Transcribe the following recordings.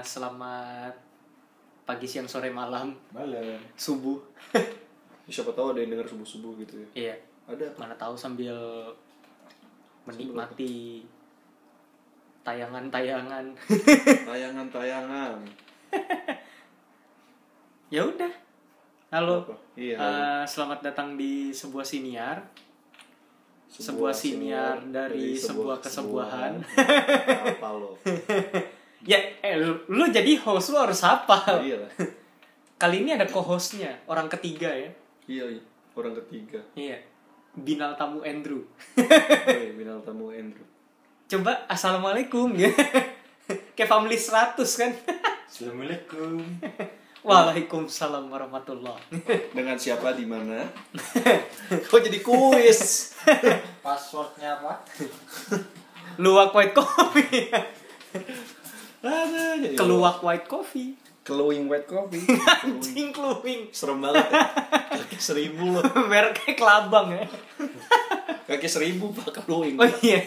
Selamat pagi, siang, sore, malam, Malam. subuh. Siapa tahu ada yang denger subuh-subuh gitu ya. Iya, Ada apa? mana tahu sambil menikmati tayangan-tayangan. Tayangan-tayangan. ya udah. Halo. Apa? Iya. Eh, selamat datang di sebuah siniar. sebuah siniar dari sebuah kesebuahan. apa lo? Ya, eh, lu, lu jadi host lu harus apa? iya lah. Kali ini ada co-hostnya, orang ketiga ya. Iya, iya. Orang ketiga. Iya. Binal tamu Andrew. Woi, binal tamu Andrew. Coba assalamualaikum ya. Kayak family 100 kan. Assalamualaikum. Waalaikumsalam warahmatullah. Dengan siapa di mana? Kok jadi kuis? Passwordnya apa? Luwak white coffee. Ada jadi. Keluak white coffee. Keluing white coffee. Anjing keluing. Serem banget ya. Kaki seribu loh. Mereknya kelabang ya. Kaki seribu pak keluing. Oh iya.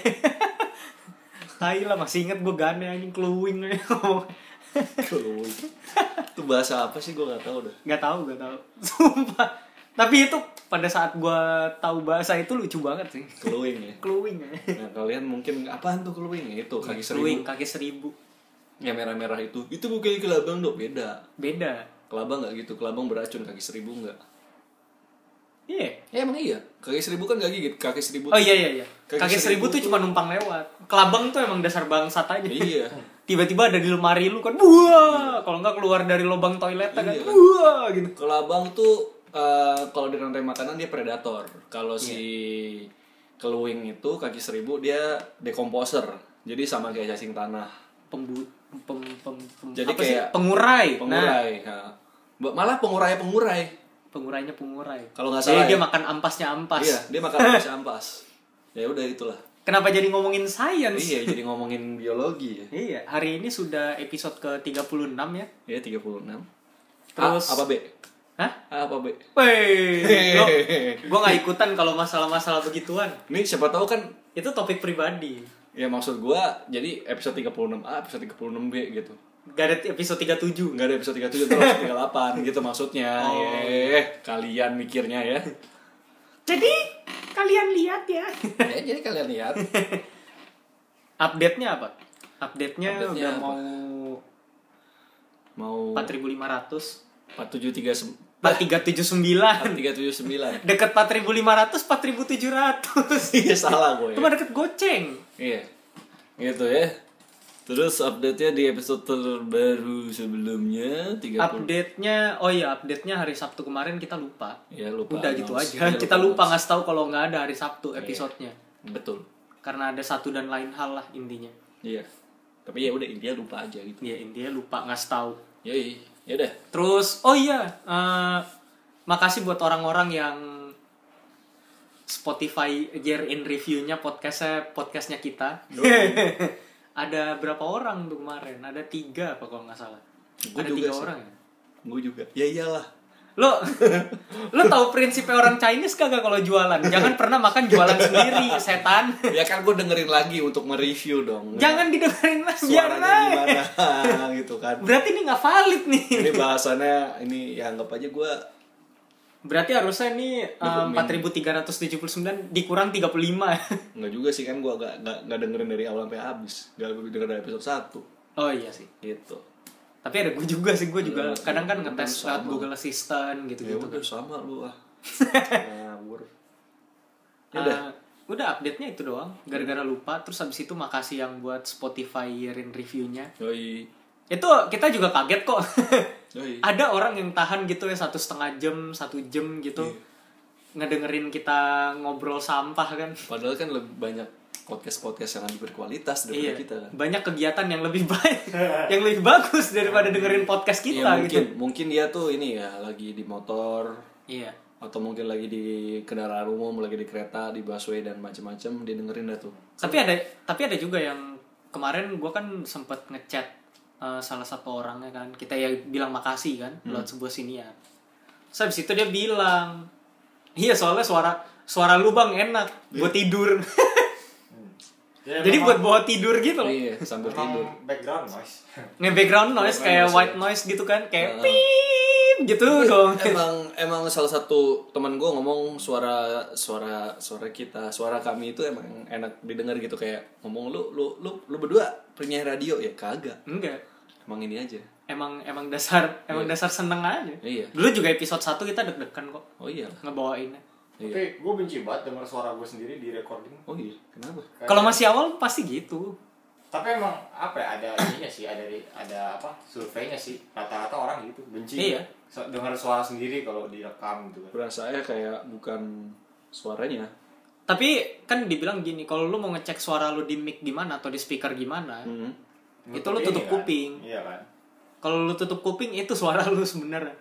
Tai lah masih inget gue gane anjing keluing. Keluing. Itu bahasa apa sih gue gak tahu dah. Gak tahu, gak tahu. Sumpah. Tapi itu pada saat gue tahu bahasa itu lucu banget sih. Keluing ya. Keluing ya. Nah kalian mungkin apaan tuh keluing? Itu kaki Keluing seribu. kaki seribu. Yang merah-merah itu. Itu bukan kelabang dok beda. Beda. Kelabang nggak gitu. Kelabang beracun kaki seribu nggak. Iya. Ya emang iya. Kaki seribu kan gak gigit. Kaki seribu. Oh iya iya iya. Kaki Kaki seribu seribu tuh cuma numpang lewat. Kelabang tuh emang dasar bangsat aja. Iya. Tiba-tiba ada di lemari lu kan, wah. Kalau nggak keluar dari lubang toilet kan, Iya. wah gitu. Kelabang tuh eh, kalau di rantai makanan dia predator. Kalau si Iya. keluing itu kaki seribu dia decomposer. Jadi sama kayak cacing tanah. Pembu pem, pem, pem- Jadi apa sih? kayak pengurai. Nah, Pengurai. Nah. Malah pengurai pengurai. pengurainya pengurai. Kalau nggak Jadi salah dia ya. makan ampasnya ampas. Iya, dia makan ampas ampas. Ya udah itulah. Kenapa jadi ngomongin science? Iya, jadi ngomongin biologi ya. Iya, hari ini sudah episode ke-36 ya. Ya 36. Terus- A, apa B? Hah? A apa B? Weh, lo, gua nggak ikutan kalau masalah-masalah begituan. Ini siapa tahu kan Itu topik pribadi. Ya maksud gua jadi episode 36A, episode 36B gitu. Gak ada episode 37. Enggak ada episode 37 terus episode 38 gitu maksudnya. Oh. Eh, kalian mikirnya ya. Jadi, kalian lihat ya. ya jadi kalian lihat. Update-nya apa? Update-nya Update-nya udah apa? mau Mau 4500. 4739 4379. 379. Deket 4500, 4700. Iya salah gue. Itu mah deket goceng. Iya. Gitu ya. Terus update-nya di episode terbaru sebelumnya 30 Update-nya, oh iya update-nya hari Sabtu kemarin kita lupa. Ya lupa. Udah gitu aja. Iya, kita lupa ngasih tahu kalau nggak ada hari Sabtu episodenya. Betul. Karena ada satu dan lain hal lah intinya. Iya. Tapi ya udah intinya lupa aja gitu. Ya intinya lupa ngasih tahu. Yoi. Ya udah. Terus, oh iya, eh, makasih buat orang-orang yang Spotify year in review-nya podcastnya podcastnya kita. ada berapa orang tuh kemarin? Ada tiga apa kalau nggak salah? Gua ada juga tiga sih. orang ya? Gue juga. Ya iyalah. Lo, lo tahu prinsipnya orang Chinese kagak kalau jualan? Jangan pernah makan jualan sendiri, setan. ya kan gue dengerin lagi untuk mereview dong. Jangan didengerin lah, biar suaranya gimana gitu kan. Berarti ini nggak valid nih. Ini bahasannya ini ya anggap aja gue Berarti harusnya nih um, Dokumen. 4379 dikurang 35 ya. nggak juga sih kan gue gak, gak, gak dengerin dari awal sampai habis. Gak gue denger dari episode 1 Oh iya sih. gitu. Tapi ada gue juga sih, gue juga Iya, kadang kan ngetes lewat Google Assistant Ya gitu-gitu. udah sama lu ah. Ngawur. Ya Ah, udah. udah update-nya itu doang. Gara-gara lupa. Terus habis itu makasih yang buat Spotify year-in review-nya. Yoi. Itu kita juga kaget kok. Ada orang yang tahan gitu ya satu setengah jam, satu jam gitu. Iya. Ngedengerin kita ngobrol sampah kan. Padahal kan lebih banyak podcast-podcast yang lebih berkualitas daripada Iya. kita kan. Banyak kegiatan yang lebih baik, yang lebih bagus daripada dengerin podcast kita Iya, mungkin gitu. mungkin dia tuh ini ya lagi di motor Iya. atau mungkin lagi di kendaraan umum, lagi di kereta, di busway dan macam-macam dia dengerin dah tuh. tapi ada tapi ada juga yang kemarin gue kan sempet ngechat eh, salah satu orangnya kan kita ya bilang makasih kan lewat sebuah siniar terus habis itu dia bilang iya soalnya suara suara lu bang enak buat tidur Ya, Jadi buat bawa tidur gitu loh. Iya, sambil tidur. Emang background noise. Nge background noise Background kayak noise, white ya. noise gitu kan, kayak Heeh. pip gitu dong. emang emang salah satu teman gue ngomong suara suara suara kita suara kami itu emang enak didengar gitu kayak ngomong lu lu lu lu berdua penyanyi radio ya kagak Enggak. Emang ini aja Emang emang dasar emang dasar seneng aja. Iya. Dulu juga episode 1 kita deg-degan kok oh iya ngebawainnya. iya Tapi gue benci banget denger suara gue sendiri di recording. oh iya kenapa Kayak- Kalau masih awal pasti gitu. Tapi emang apa ya ada ininya sih ada ada apa surveinya sih rata-rata orang gitu benci. Iya. So, dengar suara sendiri kalau direkam gitu kan. berasa ya kayak bukan suaranya Tapi kan dibilang gini, kalau lu mau ngecek suara lu di mic gimana atau di speaker gimana, hmm. Itu lu tutup kan. kuping. Iya kan. kalau lu tutup kuping itu suara lu sebenarnya.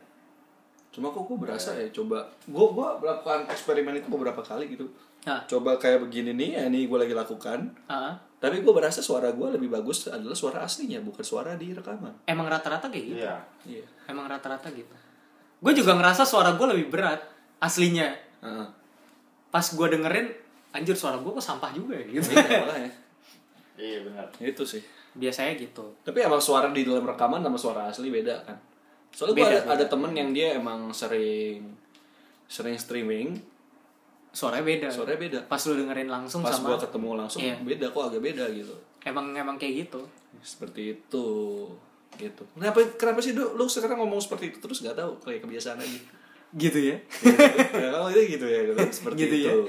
cuma kok gue berasa ya coba gue gue melakukan eksperimen itu beberapa kali gitu Nah, coba kayak begini nih ya ini gue lagi lakukan ah, tapi gue berasa suara gue lebih bagus adalah suara aslinya bukan suara di rekaman emang rata-rata kayak gitu. Iya. iya Emang rata-rata gitu. Gue juga ngerasa suara gue lebih berat aslinya. Heeh. Pas gue dengerin, anjir suara gue kok sampah juga ya gitu. Iya, makanya. Iya benar. itu sih Biasanya gitu. tapi emang suara di dalam rekaman sama suara asli beda kan soalnya gue Beda, ada, ada temen yang dia emang sering sering streaming Suaranya beda. suaranya beda Pas lu dengerin langsung pas sama gua ketemu langsung Iya. beda kok agak beda gitu emang emang kayak gitu. seperti itu gitu kenapa kenapa sih lu, lu sekarang ngomong seperti itu terus nggak tahu kayak kebiasaan aja Gitu ya. ya kalau itu gitu ya gitu. seperti Gitu ya. itu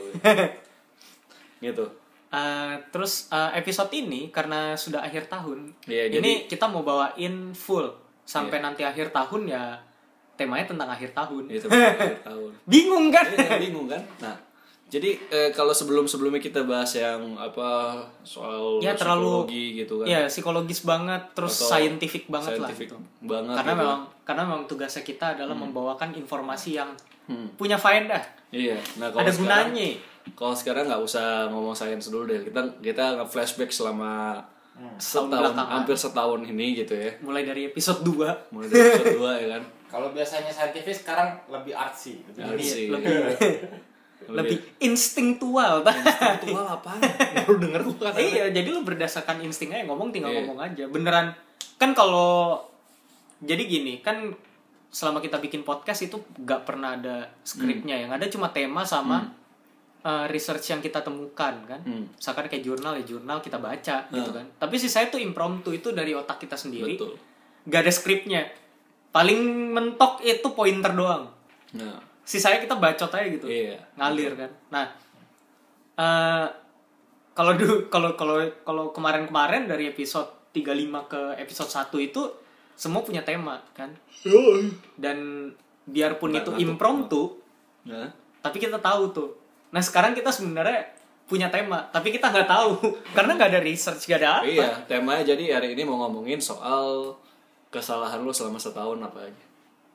gitu Uh, terus uh, episode ini karena sudah akhir tahun, Iya, ini kita mau bawain full sampai nanti akhir tahun ya temanya tentang akhir tahun. itu akhir tahun Bingung kan? Iya, bingung kan nah jadi eh, kalau sebelum sebelumnya kita bahas yang apa soal Ya, terlalu- psikologi gitu kan Iya psikologis banget, terus Atau scientific banget scientific lah. Gitu. banget Karena gitu. memang karena memang tugasnya kita adalah membawakan informasi yang Hmm. punya faedah, iya nah kalau ada sekarang- gunanya. Kalau sekarang nggak usah ngomong sains dulu deh kita kita nge flashback selama Setahun setahun belakangan. hampir setahun ini gitu ya Mulai dari episode 2 mulai dari episode 2 ya kan Kalau biasanya saintifis sekarang lebih artsy. Lebih Artsy. lebih lebih instingtual. Intelektual apaan? Baru denger gua kan. iya, jadi lu berdasarkan insting aja ngomong tinggal Iya. ngomong aja. Beneran kan kalau jadi gini, kan selama kita bikin podcast itu nggak pernah ada skripnya yang ada cuma tema sama uh, research yang kita temukan kan. Hmm. Misalkan kayak jurnal ya jurnal kita baca gitu kan. Tapi sih saya tuh impromptu itu dari otak kita sendiri. Betul. Gak ada skripnya. Paling mentok itu pointer doang. Nah, Sisanya kita bacot aja gitu. Iya. Ngalir kan. Nah, eh kalau dulu kalau kalau kalau kemarin-kemarin dari episode 35 ke episode 1 itu semua punya tema kan. Dan biarpun Nggak itu impromptu, nah, tapi kita tahu tuh. Nah, sekarang kita sebenarnya punya tema, tapi kita nggak tahu karena nggak ada research, nggak ada apa. iya, temanya jadi hari ini mau ngomongin soal kesalahan lu selama setahun apa aja.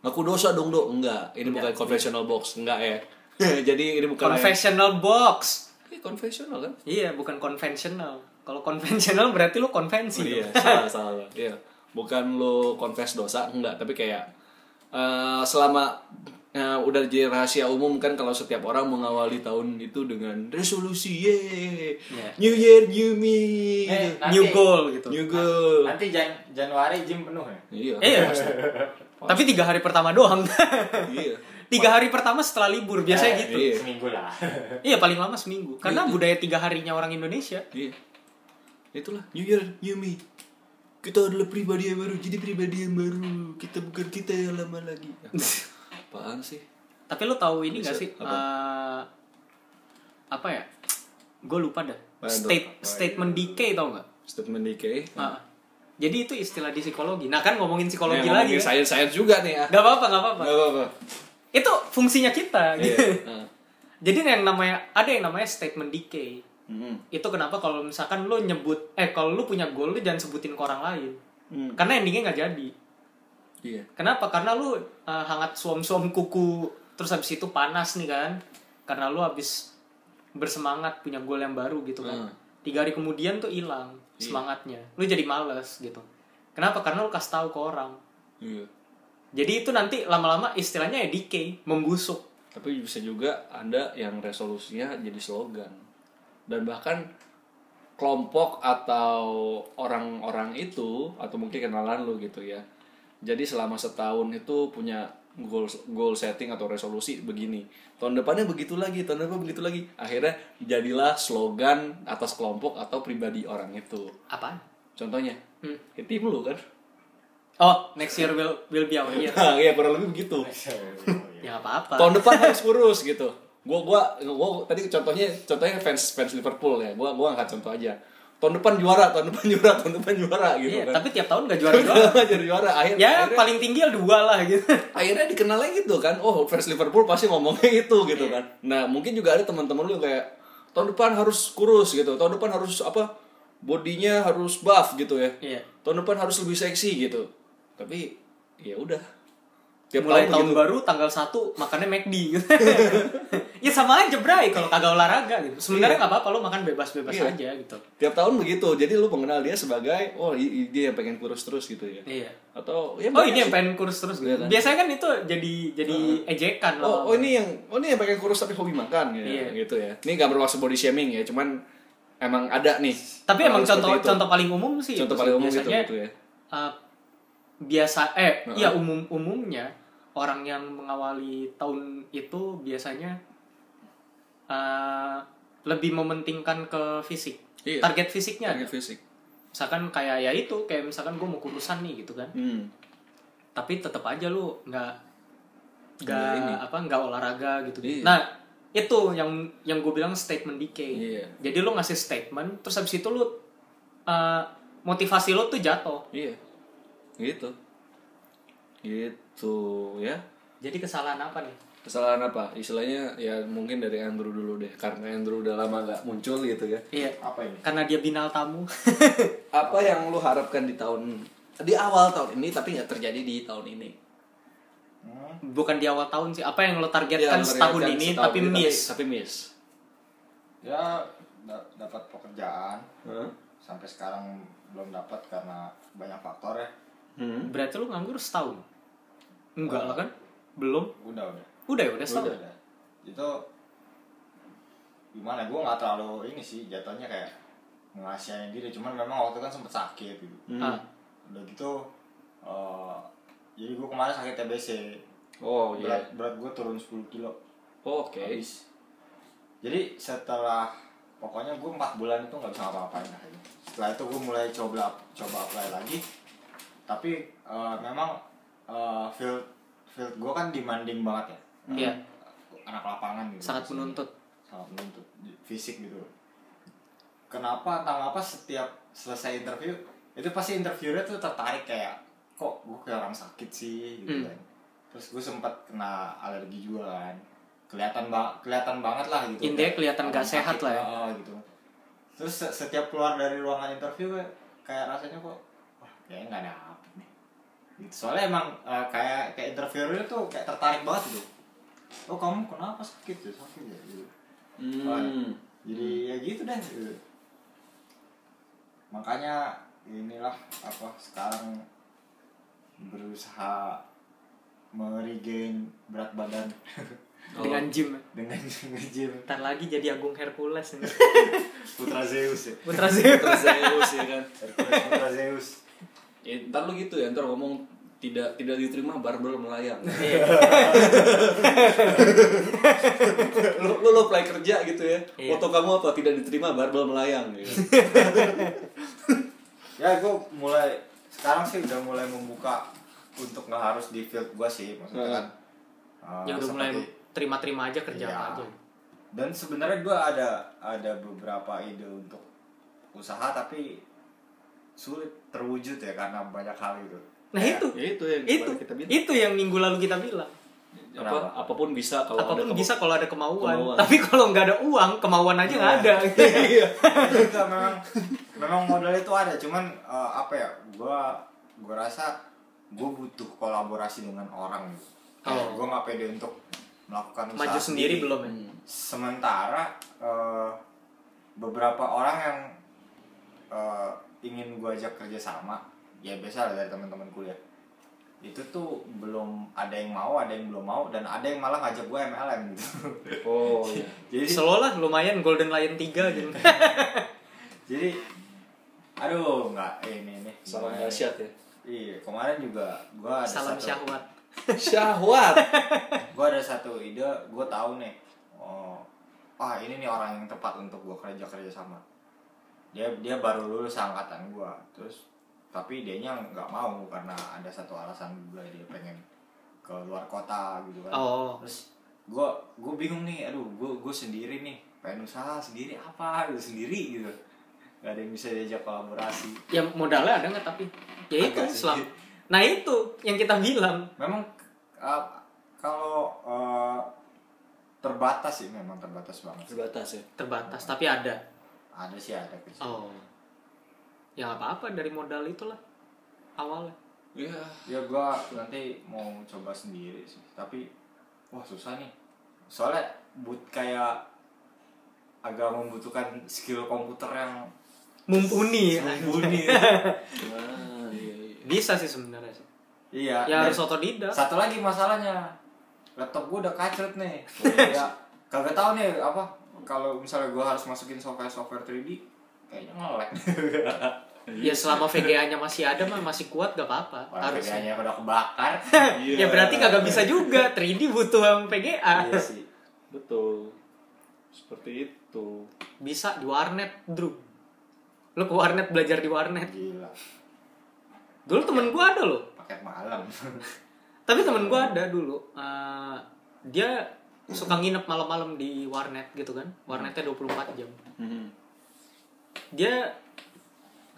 Ngaku dosa dong, Dok. Enggak, ini bukan confessional box, enggak ya. jadi ini bukan Confessional box. Iya, confessional kan? Iya, bukan konvensional. Kalau konvensional berarti lu konvensi. Oh, iya, dong. salah, salah. Iya. Bukan lu confess dosa, enggak, tapi kayak eh, selama eh, udah jadi rahasia umum kan kalau setiap orang mengawali tahun itu dengan resolusi, ye, Iya. New Year, New Me, Eh, gitu. Nanti- New goal gitu. New Goal. Nanti Jan Januari gym penuh ya. Iya. Iya. Tapi tiga hari pertama doang. Iya. tiga hari pertama setelah libur biasanya Eh, gitu. Iya. Seminggu lah. Iya paling lama seminggu. Karena budaya tiga harinya orang Indonesia. Iya. Itulah New Year, New Me. Kita adalah pribadi yang baru, jadi pribadi yang baru. Kita bukan kita yang lama lagi. Apaan sih? Tapi lo tahu ini gak Bisa. sih? Apa? Eh, apa ya? Gue lupa dah. Apa State itu? statement decay tau nggak? Statement decay. Ah. Jadi itu istilah di psikologi. Nah kan ngomongin psikologi Nah, lagi. ngomongin Ya. Sains-sains juga nih ya. Gak apa-apa, gak apa-apa. Gak apa-apa. Itu fungsinya kita. Iya. gitu. Nah. Jadi yang namanya ada yang namanya statement decay. Hmm. Itu kenapa kalau misalkan lo nyebut eh kalau lo punya goal lo jangan sebutin ke orang lain. Hmm. Karena endingnya nggak jadi. Iya. Kenapa? Karena lu uh, hangat suam-suam kuku terus habis itu panas nih kan. Karena lu habis bersemangat punya goal yang baru gitu kan. Hmm. Tiga hari kemudian tuh hilang Iya. semangatnya. Lu jadi males gitu. Kenapa? Karena lu kasih tahu ke orang. Iya. Jadi itu nanti lama-lama istilahnya ya decay, membusuk. Tapi bisa juga ada yang resolusinya jadi slogan. Dan bahkan kelompok atau orang-orang itu atau mungkin kenalan lu gitu ya jadi selama setahun itu punya goal goal setting atau resolusi begini. Tahun depannya begitu lagi tahun depan begitu lagi. Akhirnya jadilah slogan atas kelompok atau pribadi orang itu. Apaan? contohnya Hmm. ya, tim lu kan? Oh, next year will will be our year. nah iya kurang lebih begitu. Ya nggak apa-apa. tahun depan harus kurus gitu. Gua gua gua tadi contohnya contohnya fans fans Liverpool ya. Gua gua angkat contoh aja tahun depan juara tahun depan juara tahun depan juara gitu Iya, kan tapi tiap tahun nggak juara-juara. jadi juara akhir ya, akhirnya, paling tinggi ya dua lah gitu. akhirnya dikenalnya gitu kan oh fans Liverpool pasti ngomongnya itu gitu Iya. kan nah mungkin juga ada teman-teman lu kayak tahun depan harus kurus gitu tahun depan harus apa bodinya harus buff gitu ya Iya. tahun depan harus lebih seksi gitu tapi ya udah tiap Mulai tahun begitu. baru tanggal 1 makannya McD gitu. ya sama aja, Bray, kalau kagak olahraga gitu. Sebenarnya nggak apa-apa lo makan bebas-bebas Iya. aja gitu. tiap tahun begitu jadi lu mengenal dia sebagai oh dia yang pengen kurus terus gitu ya Iya. atau ya Oh ini yang pengen kurus terus gitu. Iya kan? Biasanya kan itu jadi jadi ejekan oh, loh. oh ini yang oh ini yang pengen kurus tapi hobi makan ya Iya. gitu ya ini gak bermaksud body shaming ya cuman emang ada nih Tapi emang contoh contoh paling umum sih. contoh itu paling umum gitu, Biasanya, gitu ya uh, biasa eh Heeh. iya umum umumnya orang yang mengawali tahun itu biasanya uh, lebih mementingkan ke fisik. Iya. Target fisiknya. target fisik Misalkan kayak ya itu kayak misalkan gue mau kurusan nih gitu kan. hmm. Tapi tetap aja lu nggak nggak apa nggak olahraga gitu. Iya. Nah itu yang yang gue bilang statement decay. Iya. Jadi lu ngasih statement terus habis itu lu uh, motivasi lu tuh jatuh. iya gitu gitu ya Jadi kesalahan apa nih? Kesalahan apa istilahnya ya mungkin dari Andrew dulu deh karena Andrew udah lama gak muncul gitu ya Iya. apa ini Karena dia binal tamu. apa yang lu harapkan di tahun di awal tahun ini tapi nggak terjadi di tahun ini Hmm, Bukan di awal tahun sih. Apa yang lo Ya, targetkan lu setahun ini setahun tapi ini, miss. tapi miss ya da- dapat pekerjaan Hah? sampai sekarang belum dapat karena banyak faktor ya Hmm. Berarti lu nganggur setahun. Enggak lah kan? Belum. udah udah Udah ya, udah setahun. udah. Itu gimana gue nggak terlalu ini sih jatuhnya kayak ngasihin diri. Cuman memang waktu kan sempet sakit gitu. Hmm. Ah, udah gitu eh, jadi gue kemarin sakit TBC oh iya. Berat berat gue turun 10 kilo. Oh, oke. Habis. Jadi setelah pokoknya gue empat bulan itu nggak bisa ngapa-ngapain lah gitu. setelah itu gue mulai coba coba apply lagi. Tapi eh, memang eh, field field gue kan demanding banget ya Iya. anak lapangan gitu sangat menuntut. sangat menuntut. Fisik gitu kenapa entah apa setiap selesai interview itu pasti interviewernya tuh tertarik kayak kok gue kayak orang sakit sih? Gitu Hmm. kan. Terus gue sempat kena alergi juga kan. Kelihatan ba kelihatan banget lah gitu Intinya Kayak kelihatan gak sehat sakit, lah ya. ah, gitu. Terus se- setiap keluar dari ruangan interview kayak- kayak rasanya kok wah kayaknya nggak dapet nih. Gitu. Soalnya emang eh, kayak kayak interviewernya tuh kayak tertarik banget gitu oh kamu kenapa sakit ya sakit ya gitu Hmm. jadi ya gitu deh gitu. makanya inilah apa sekarang berusaha meregain berat badan Oh. Dengan gym. dengan nge-gym Ntar lagi jadi Agung Hercules nih. Putra Zeus ya Putra sih. Terus Zeus ya kan Hercules Putra Zeus ya, ntar lu gitu ya ntar ngomong tidak tidak diterima barbel melayang Iya. lu, lu lu apply kerja gitu ya Iya. foto kamu apa tidak diterima barbel melayang gitu. ya gue mulai sekarang sih udah mulai membuka untuk nggak harus di field gue sih maksudnya kan uh, Ya udah mulai terima-terima aja kerja Iya. apa aja. dan sebenarnya gue ada ada beberapa ide untuk usaha tapi sulit terwujud ya karena banyak hal gitu Nah Kayak- itu. ya itu yang Itu. kita bilang Itu yang minggu lalu kita bilang. apa apa pun bisa kalau ada Apa pun kemo- bisa kalau ada kemauan. Kemauan. Tapi kalau nggak ada uang, kemauan aja nggak ada. iya Enggak, memang memang modal itu ada cuman eh, apa ya gue gue rasa gue butuh kolaborasi dengan orang Oh. gue nggak pede untuk melakukan usaha Maju sendiri belum ya? Hmm. sementara eh, beberapa orang yang eh, ingin gue ajak kerja sama ya biasa lah dari teman-teman kuliah. Itu tuh belum ada yang mau ada yang belum mau dan ada yang malah ngajak gue MLM gitu. Oh iya. Jadi lah lumayan Golden Lion 3 gitu. jadi aduh nggak ini nih salam dahsyat ya. Iya kemarin juga gua ada Salam satu syahwat. syahwat? Gue ada satu ide gue tahu nih oh ah ini nih orang yang tepat untuk gue kerja kerja sama. Dia dia baru lulus angkatan gue terus tapi dianya nggak mau karena ada satu alasan juga dia pengen ke luar kota gitu kan. Oh. terus gue gue bingung nih aduh gue gue sendiri nih pengen usaha sendiri apa gitu sendiri gitu. Gak ada yang bisa diajak kolaborasi. Ya modalnya ada nggak tapi? Ya itu selam. Nah itu yang kita bilang. memang uh, kalau uh, terbatas sih memang terbatas banget terbatas ya? Terbatas tapi ada? Ada sih ada kecil. Oh ya nggak apa-apa dari modal itulah awalnya. Iya. ya gua nanti mau coba sendiri sih tapi wah susah nih. Soalnya but kayak agak membutuhkan skill komputer yang mumpuni mumpuni. Ah, iya, iya. bisa sih sebenarnya sih. Iya ya harus otodidak. satu lagi masalahnya laptop gua udah kacret nih. Ya kagak tahu nih apa kalau misalnya gua harus masukin software software 3D kayaknya ngelek ya selama VGA-nya masih ada mah masih kuat gak apa-apa. Harus VGA-nya udah kebakar. Iya. ya berarti kagak bisa juga. 3D butuh yang VGA iya sih. Betul. Seperti itu. Bisa di warnet Drew lu ke warnet belajar di warnet. Gila. Dulu temen gua ada loh. Paket malam. Tapi temen gua ada dulu. Eh, dia suka nginep malam-malam di warnet gitu kan. Warnetnya 24 jam. Hmm. dia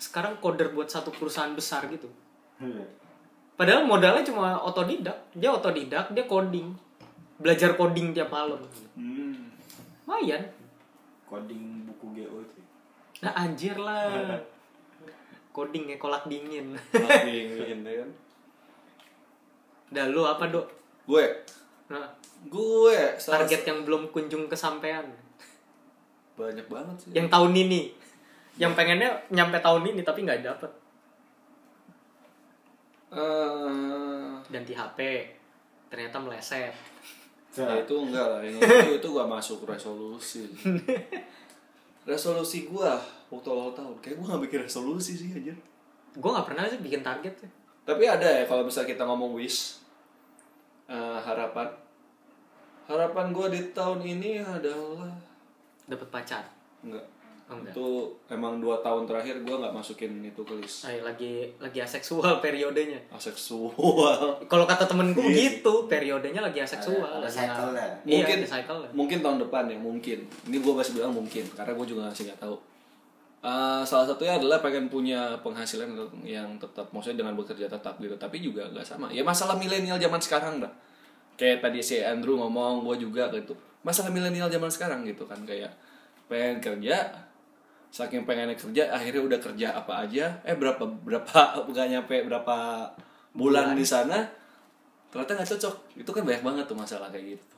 sekarang coder buat satu perusahaan besar gitu. Padahal modalnya cuma otodidak. Dia otodidak dia coding. Belajar coding tiap malam. Hmm. lumayan. Coding buku GO itu. Nah anjir lah. Coding ya kolak dingin. Mati ingin ya kan? Dah lu apa dok? Gue? Nah, gue target yang belum kunjung kesampaian. Banyak banget sih. Yang tahun ini yang pengennya nyampe tahun ini tapi nggak dapet. Eh, ganti HP ternyata meleset. Ya itu enggak lah. Yang itu itu gak masuk resolusi. Resolusi gua waktu awal tahun. Kayak gua gak bikin resolusi sih aja gue nggak pernah sih bikin target ya tapi ada ya kalau misalnya kita ngomong wish eh, harapan. Harapan gua di tahun ini adalah dapat pacar? Enggak enggak. Itu emang dua tahun terakhir gua nggak masukin itu ke list. Ay, lagi lagi aseksual periodenya. Aseksual. Kalau kata temen gue Iya gitu periodenya lagi aseksual. Ada- ada lagi cycle-nya. nggak- iya mungkin ada cycle mungkin tahun depan ya mungkin. Ini gue masih bilang mungkin karena gue juga masih nggak tahu. Eh, salah satunya adalah pengen punya penghasilan yang tetap maksudnya dengan bekerja tetap gitu tapi juga nggak sama. Ya masalah milenial zaman sekarang dah kayak tadi si Andrew ngomong gue juga gitu. Masalah milenial zaman sekarang gitu kan kayak pengen kerja saking pengennya kerja akhirnya udah kerja apa aja. Eh berapa berapa nggak nyampe berapa bulan di sana ternyata nggak cocok. Itu kan banyak banget tuh masalah kayak gitu.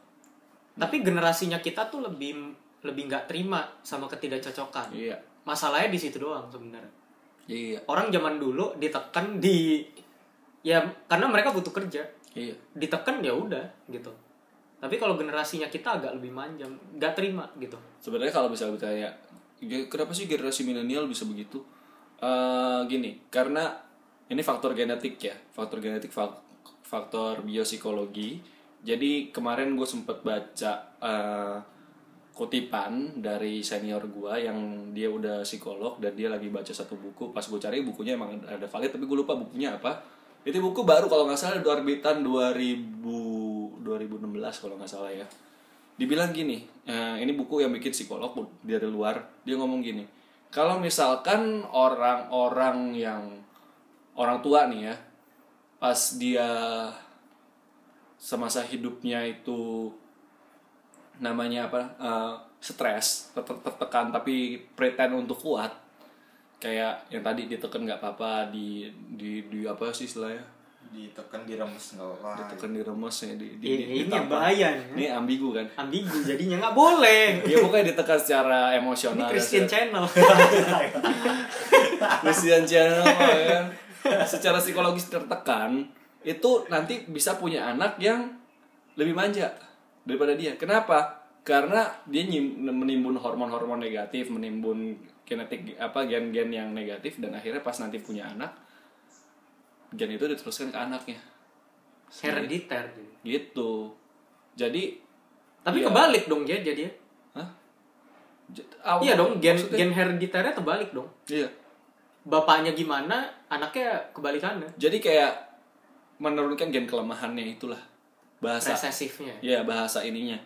Tapi generasinya kita tuh lebih lebih nggak terima sama ketidakcocokan. Iya. Masalahnya di situ doang sebenarnya. Iya. Orang zaman dulu ditekan di ya karena mereka butuh kerja. Iya. Ditekan ya udah gitu. Tapi kalau generasinya kita agak lebih manja nggak terima gitu. Sebenarnya kalau bisa ditanya "Ya, kenapa sih generasi milenial bisa begitu? Eh gini karena ini faktor genetik ya faktor genetik fak- faktor biopsikologi. Jadi kemarin gue sempet baca eh, kutipan dari senior gue yang dia udah psikolog dan dia lagi baca satu buku. Pas gue cari bukunya emang ada valid tapi gue lupa bukunya apa. Itu buku baru kalau nggak salah di orbitan 2000 2016 kalau nggak salah ya dibilang gini eh, ini buku yang bikin psikolog dari luar dia ngomong gini kalau misalkan orang-orang yang orang tua nih ya pas dia semasa hidupnya itu namanya apa eh, stres ter- tertekan tapi pretend untuk kuat kayak yang tadi ditekan nggak apa-apa di di di apa sih istilahnya ditekan diremes nggak apa ditekan diremes ya di, di, Ini- di- ini yang bahaya nih. ini ambigu kan? Ambigu jadinya nggak boleh. Ya pokoknya ditekan secara ini emosional Christian dan channel. Christian channel ya kan? Secara psikologis tertekan itu nanti bisa punya anak yang lebih manja daripada dia. Kenapa? Karena dia nyim- menimbun hormon-hormon negatif menimbun genetik apa gen-gen yang negatif dan akhirnya pas nanti punya anak gen itu diteruskan ke anaknya. Herediter jadi. gitu. Jadi tapi Iya. kebalik dong ya jadi Hah? J- iya dong gen maksudnya- gen herediternya terbalik dong. Iya. Bapaknya gimana anaknya kebalikannya. Jadi kayak menurunkan gen kelemahannya itulah bahasa. Resesifnya. Ya bahasa ininya.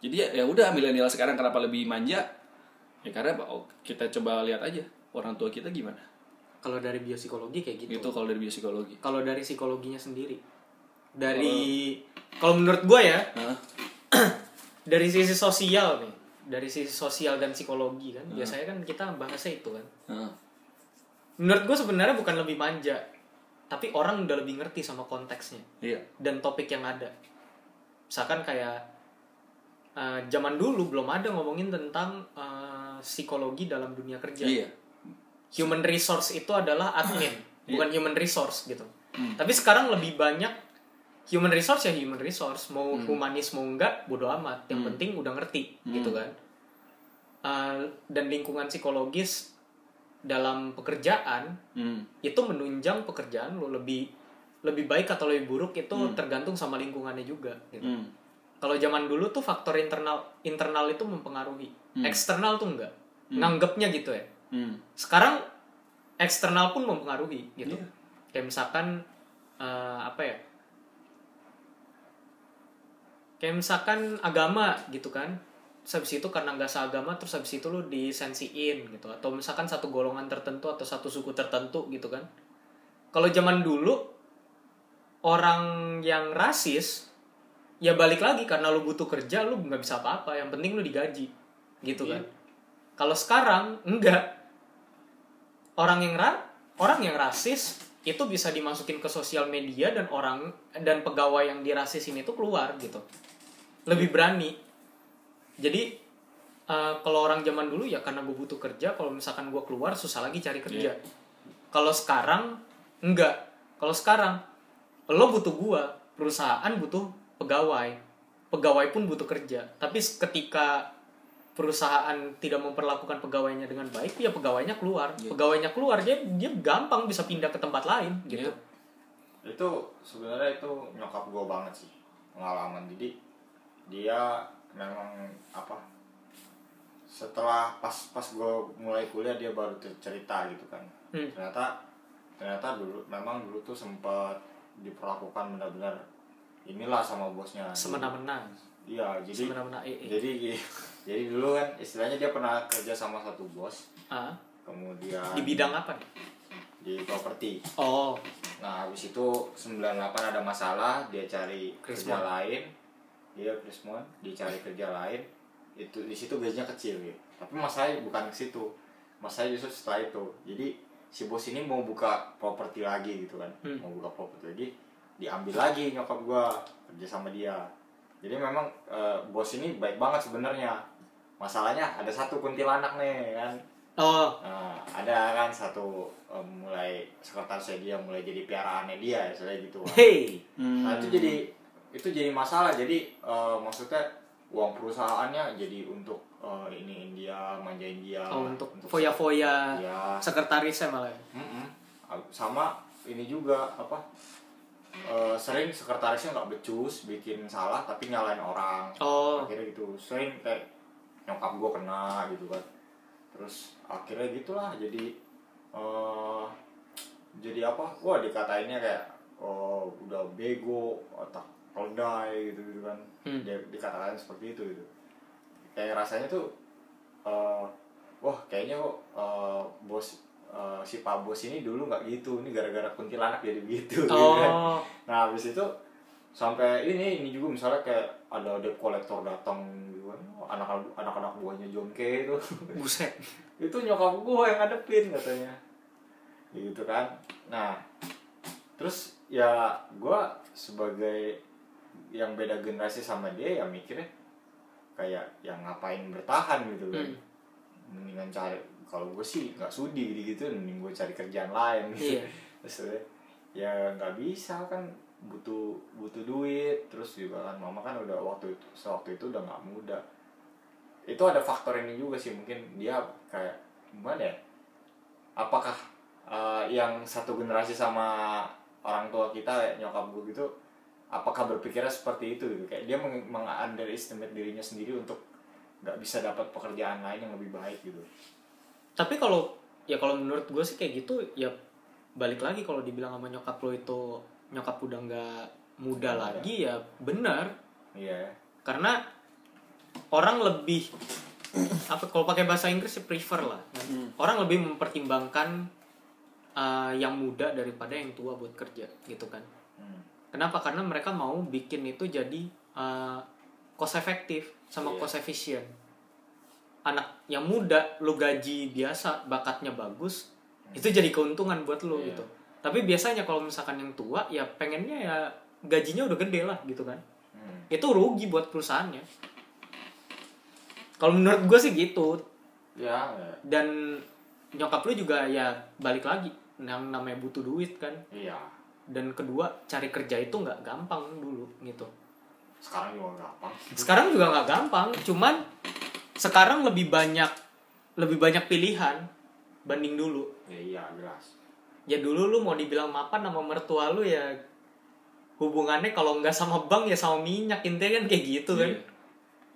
Jadi ya, ya udah milenial sekarang kenapa lebih manja? Ya karena oh, kita coba lihat aja orang tua kita gimana kalau dari biopsikologi kayak gitu. Itu kalau dari biopsikologi. Kalau dari psikologinya sendiri. Dari kalau menurut gue ya Hah? dari sisi sosial nih dari sisi sosial dan psikologi kan biasanya kan kita bahasnya itu kan. Hah. menurut gue sebenarnya bukan lebih manja tapi orang udah lebih ngerti sama konteksnya iya. dan topik yang ada. Misalkan kayak eh, zaman dulu belum ada ngomongin tentang eh, psikologi dalam dunia kerja. Iya human resource itu adalah admin Iya. bukan human resource gitu Hmm. tapi sekarang lebih banyak human resource ya human resource mau Hmm. humanis mau enggak bodo amat yang penting udah ngerti gitu kan Uh, dan lingkungan psikologis dalam pekerjaan hmm. itu menunjang pekerjaan lo lebih lebih baik atau lebih buruk itu tergantung sama lingkungannya juga gitu. Hmm. Kalau zaman dulu tuh faktor internal internal itu mempengaruhi, eksternal tuh enggak. Nganggepnya gitu ya. Hmm. Sekarang eksternal pun mempengaruhi gitu. Iya. Kayak misalkan eh, apa ya? Kayak misalkan agama gitu kan. Terus habis itu karena nggak seagama terus habis itu lu disensiin gitu atau misalkan satu golongan tertentu atau satu suku tertentu gitu kan. Kalau zaman dulu orang yang rasis ya balik lagi karena lu butuh kerja lu nggak bisa apa-apa yang penting lu digaji gitu kan kalau sekarang enggak orang yang ra orang yang rasis itu bisa dimasukin ke sosial media dan orang dan pegawai yang dirasisin itu keluar gitu. Lebih berani. Jadi eh, kalau orang zaman dulu ya karena gue butuh kerja kalau misalkan gue keluar susah lagi cari kerja. Kalau sekarang enggak. Kalau sekarang lo butuh gua perusahaan butuh pegawai. Pegawai pun butuh kerja. Tapi ketika perusahaan tidak memperlakukan pegawainya dengan baik ya pegawainya keluar. Pegawainya keluar dia dia gampang bisa pindah ke tempat lain gitu. Iya. itu sebenarnya itu nyokap gue banget sih pengalaman. Jadi dia memang apa setelah pas pas gue mulai kuliah dia baru cer- cerita gitu kan. Hmm. ternyata ternyata dulu memang dulu tuh sempat diperlakukan benar-benar inilah sama bosnya. Semena-mena. Iya jadi semena-mena ee jadi jadi dulu kan istilahnya dia pernah kerja sama satu bos ah kemudian di bidang apa nih di properti oh Nah, habis itu 98 ada masalah, dia cari kerja Krismon. lain. Dia Krismon, dia cari kerja lain. Itu di situ gajinya kecil gitu. Tapi masalahnya bukan ke situ. Masalahnya justru setelah itu. Jadi si bos ini mau buka properti lagi gitu kan. Hmm. Mau buka properti lagi, diambil lagi nyokap gua kerja sama dia. Jadi memang eh, bos ini baik banget sebenarnya. Masalahnya ada satu kuntilanak nih kan. oh Nah, ada kan satu em, mulai sekretarisnya dia mulai jadi piaraannya dia saya gitu kan. hey Hmm. Nah, itu jadi itu jadi masalah. Jadi eh, maksudnya uang perusahaannya jadi untuk eh, ini dia manjain dia oh untuk foya-foya ya sekretarisnya malah ya? Mm-mm. sama ini juga apa eh, sering sekretarisnya nggak becus bikin salah tapi nyalain orang oh akhirnya gitu sering kayak nyokap gue kena gitu kan. Terus akhirnya gitulah jadi eh jadi apa? Wah dikatainnya kayak oh udah bego otak keldai gitu gitu kan. Hmm. dia dikatakan seperti itu gitu. Kayak rasanya tuh eh wah kayaknya kok eh, bos eh, si pak bos ini dulu nggak gitu. Ini gara-gara kuntilanak jadi begitu gitu kan. Oh Nah, habis itu sampai ini ini juga misalnya kayak ada debt kolektor datang kan. Anak anak-anak buahnya Jongke itu. buset itu nyokap gue yang ngadepin katanya. Gitu kan. Nah, terus ya gue sebagai yang beda generasi sama dia ya mikirnya kayak yang ngapain bertahan gitu kan. Hmm. Mendingan cari kalau gue sih nggak sudi gitu, mending gue cari kerjaan lain gitu Iya. terus ya, ya nggak bisa kan butuh butuh duit terus juga kan mama kan udah waktu itu sewaktu itu udah nggak muda itu ada faktor ini juga sih mungkin dia kayak gimana ya? Apakah eh, yang satu generasi sama orang tua kita nyokap gue gitu apakah berpikirnya seperti itu gitu? Kayak dia meng, meng underestimate dirinya sendiri untuk nggak bisa dapat pekerjaan lain yang lebih baik gitu. Tapi kalau ya kalau menurut gue sih kayak gitu ya balik lagi kalau dibilang sama nyokap lo itu nyokap udah nggak muda. lagi ya benar. Iya. Karena orang lebih apa kalau pakai bahasa Inggris ya prefer lah. Orang lebih mempertimbangkan uh, yang muda daripada yang tua buat kerja gitu kan. Hmm. kenapa? Karena mereka mau bikin itu jadi uh, cost efektif sama Iya. cost efisien anak yang muda lu gaji biasa bakatnya bagus itu jadi keuntungan buat lu Iya. gitu. Tapi biasanya kalau misalkan yang tua ya pengennya ya gajinya udah gede lah gitu kan. Hmm. itu rugi buat perusahaannya kalau menurut gue sih gitu. Ya ya. dan nyokap lu juga ya balik lagi yang namanya butuh duit kan. Iya. Dan kedua cari kerja itu nggak gampang dulu gitu. Sekarang juga gampang. Sekarang juga nggak gampang cuman sekarang lebih banyak lebih banyak pilihan banding dulu. Ya iya jelas. Ya dulu lu mau dibilang mapan sama mertua lu ya hubungannya kalau nggak sama bank ya sama minyak intinya kan kayak gitu kan. Iya.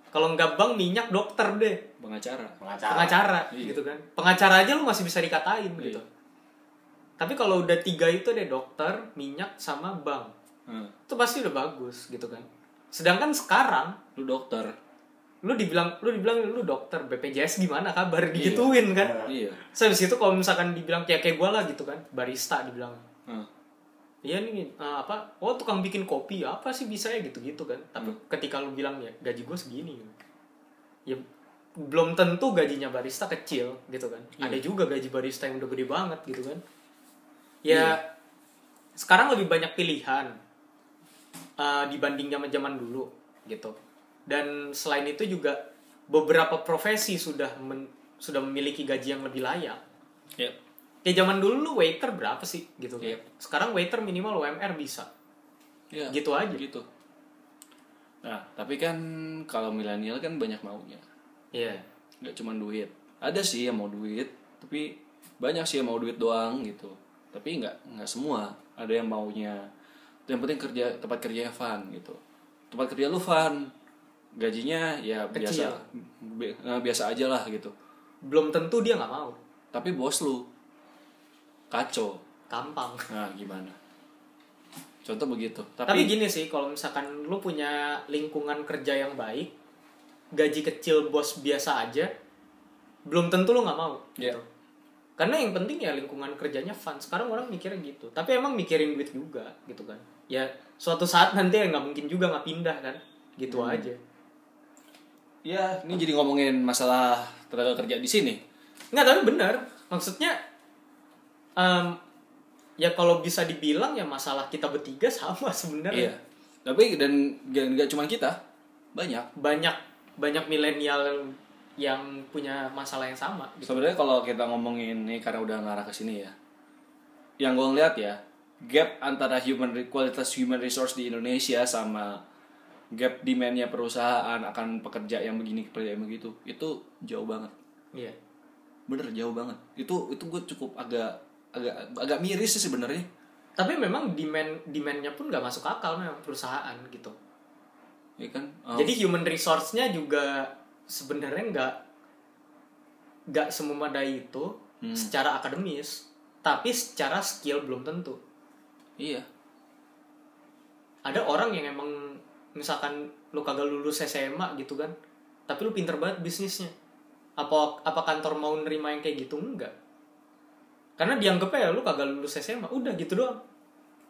Kalau nggak bank minyak dokter deh. Pengacara. Pengacara. Pengacara Iya. gitu kan. Pengacara aja lu masih bisa dikatain Iya. gitu. Tapi kalau udah tiga itu deh dokter minyak sama bank. Hmm. itu pasti udah bagus gitu kan. Sedangkan sekarang lu dokter. lu dibilang lu dibilang lu dokter BPJS gimana kabar? Iya. digituin kan. Iya. So habis itu kalau misalkan dibilang kayak kayak gue lah gitu kan. Barista dibilang. Hmm. Iya nih eh, apa oh tukang bikin kopi apa sih bisa ya gitu gitu kan. Tapi ketika lu bilang ya gaji gue segini ya belum tentu gajinya barista kecil gitu kan. Iya. ada juga gaji barista yang udah gede banget gitu kan. Ya sekarang lebih banyak pilihan eh, dibanding zaman zaman dulu gitu. Dan selain itu juga beberapa profesi sudah men- sudah memiliki gaji yang lebih layak. Yep. Kayak zaman dulu lu waiter berapa sih? Gitu. Iya. sekarang waiter minimal UMR bisa. Iya. gitu aja. gitu. Nah tapi kan kalau milenial kan banyak maunya. Iya. Nggak cuma duit. Ada sih yang mau duit tapi banyak sih yang mau duit doang gitu. Tapi nggak nggak semua. Ada yang maunya yang penting kerja tempat kerjanya fun gitu. Tempat kerja lu fun. Gajinya ya Kecil. biasa bi- eh, biasa aja lah gitu. Belum tentu dia nggak mau. Tapi bos lu kacau. Tampang nah gimana? Contoh begitu. Tapi, tapi, gini sih kalau misalkan lu punya lingkungan kerja yang baik gaji kecil bos biasa aja belum tentu lu nggak mau Iya. gitu. Karena yang penting ya lingkungan kerjanya fun. Sekarang orang mikirnya gitu. Tapi emang mikirin duit juga gitu kan. Ya suatu saat nanti ya nggak mungkin juga nggak pindah kan. Gitu Hmm. aja. Ya ini jadi ngomongin masalah tenaga kerja di sini. Nggak, tapi benar. Maksudnya, em, ya kalau bisa dibilang ya masalah kita bertiga sama sebenarnya. iya tapi dan nggak cuma kita banyak Banyak banyak milenial yang punya masalah yang sama. Gitu. Sebenarnya kalau kita ngomongin ini karena udah ngarah ke sini ya. Yang gue ngeliat ya, gap antara human kualitas human resource di Indonesia sama gap demandnya perusahaan akan pekerja yang begini pekerja yang begitu itu jauh banget. Iya. Bener jauh banget. Itu itu gue cukup agak agak agak miris sih sebenarnya. Tapi memang demand demandnya pun nggak masuk akal memang perusahaan gitu. Ya kan? Oh, Jadi human resource-nya juga sebenarnya nggak nggak sememadai itu Hmm. secara akademis, tapi secara skill belum tentu. iya. ada orang yang emang misalkan lu kagak lulus SMA gitu kan tapi lu pinter banget bisnisnya apa apa kantor mau nerima yang kayak gitu enggak karena dianggapnya ya lu kagak lulus SMA udah gitu doang.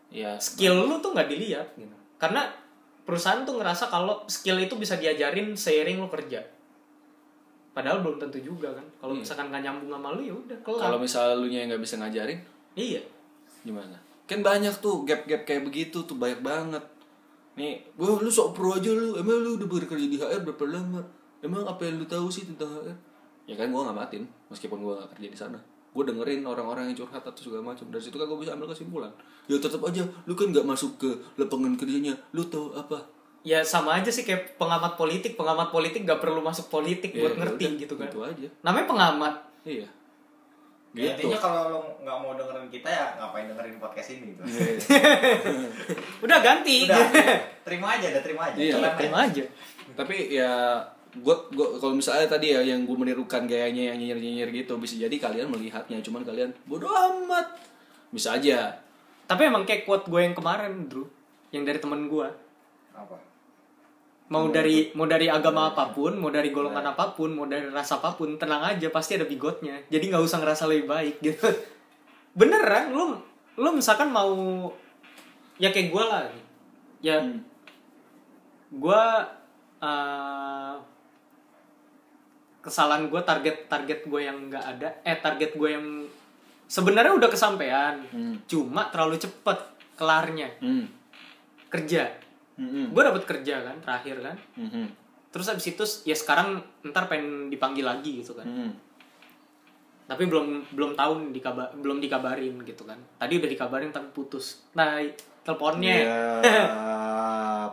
Iya. skill lu tuh nggak dilihat gitu. Karena perusahaan tuh ngerasa kalau skill itu bisa diajarin seiring lu kerja. Padahal belum tentu juga kan. Kalau Iya. misalkan nggak nyambung sama lu ya udah kelar. Kalau misalnya lu nya nggak bisa ngajarin, iya. Gimana? Kan banyak tuh gap-gap kayak begitu tuh banyak banget. Nih wah lu sok pro aja lu. Emang lu udah bekerja di HR berapa lama? Emang apa yang lu tahu sih tentang HR ya kan gua ngamatin meskipun gua gak kerja di sana gua dengerin orang-orang yang curhat atau segala macam dari situ kan gua bisa ambil kesimpulan ya tetap aja lu kan nggak masuk ke lapangan kerjanya lu tahu apa ya sama aja sih kayak pengamat politik pengamat politik gak perlu masuk politik Ya, buat ya ngerti udah, gitu kan Itu aja. namanya pengamat Iya. Ya, Gitu. intinya kalau lo nggak mau dengerin kita ya ngapain dengerin podcast ini gitu. Iya. udah ganti Udah, terima aja, udah terima aja. Iya, terima aja Tapi ya gue gue kalau misalnya tadi ya yang gue menirukan gayanya yang nyinyir nyinyir gitu bisa jadi kalian melihatnya cuman kalian bodoh amat. Bisa aja. Tapi emang kayak quote gue yang kemarin Drew yang dari temen gue Apa? mau dari mau dari agama apa pun mau dari golongan apa pun mau dari ras apa pun tenang aja pasti ada bigotnya. Jadi nggak usah ngerasa lebih baik gitu. Beneran lu lu misalkan mau ya kayak gue lah. Ya Hmm. gue uh, kesalahan gue target target gue yang nggak ada eh target gue yang sebenarnya udah kesampaian Hmm. cuma terlalu cepet kelarnya hmm. kerja Hmm. gue dapet kerja kan terakhir kan Hmm. terus habis itu ya sekarang ntar pengen dipanggil lagi gitu kan Hmm. tapi belum belum tahu dikabar belum dikabarin gitu kan tadi udah dikabarin tapi putus nah teleponnya Ya,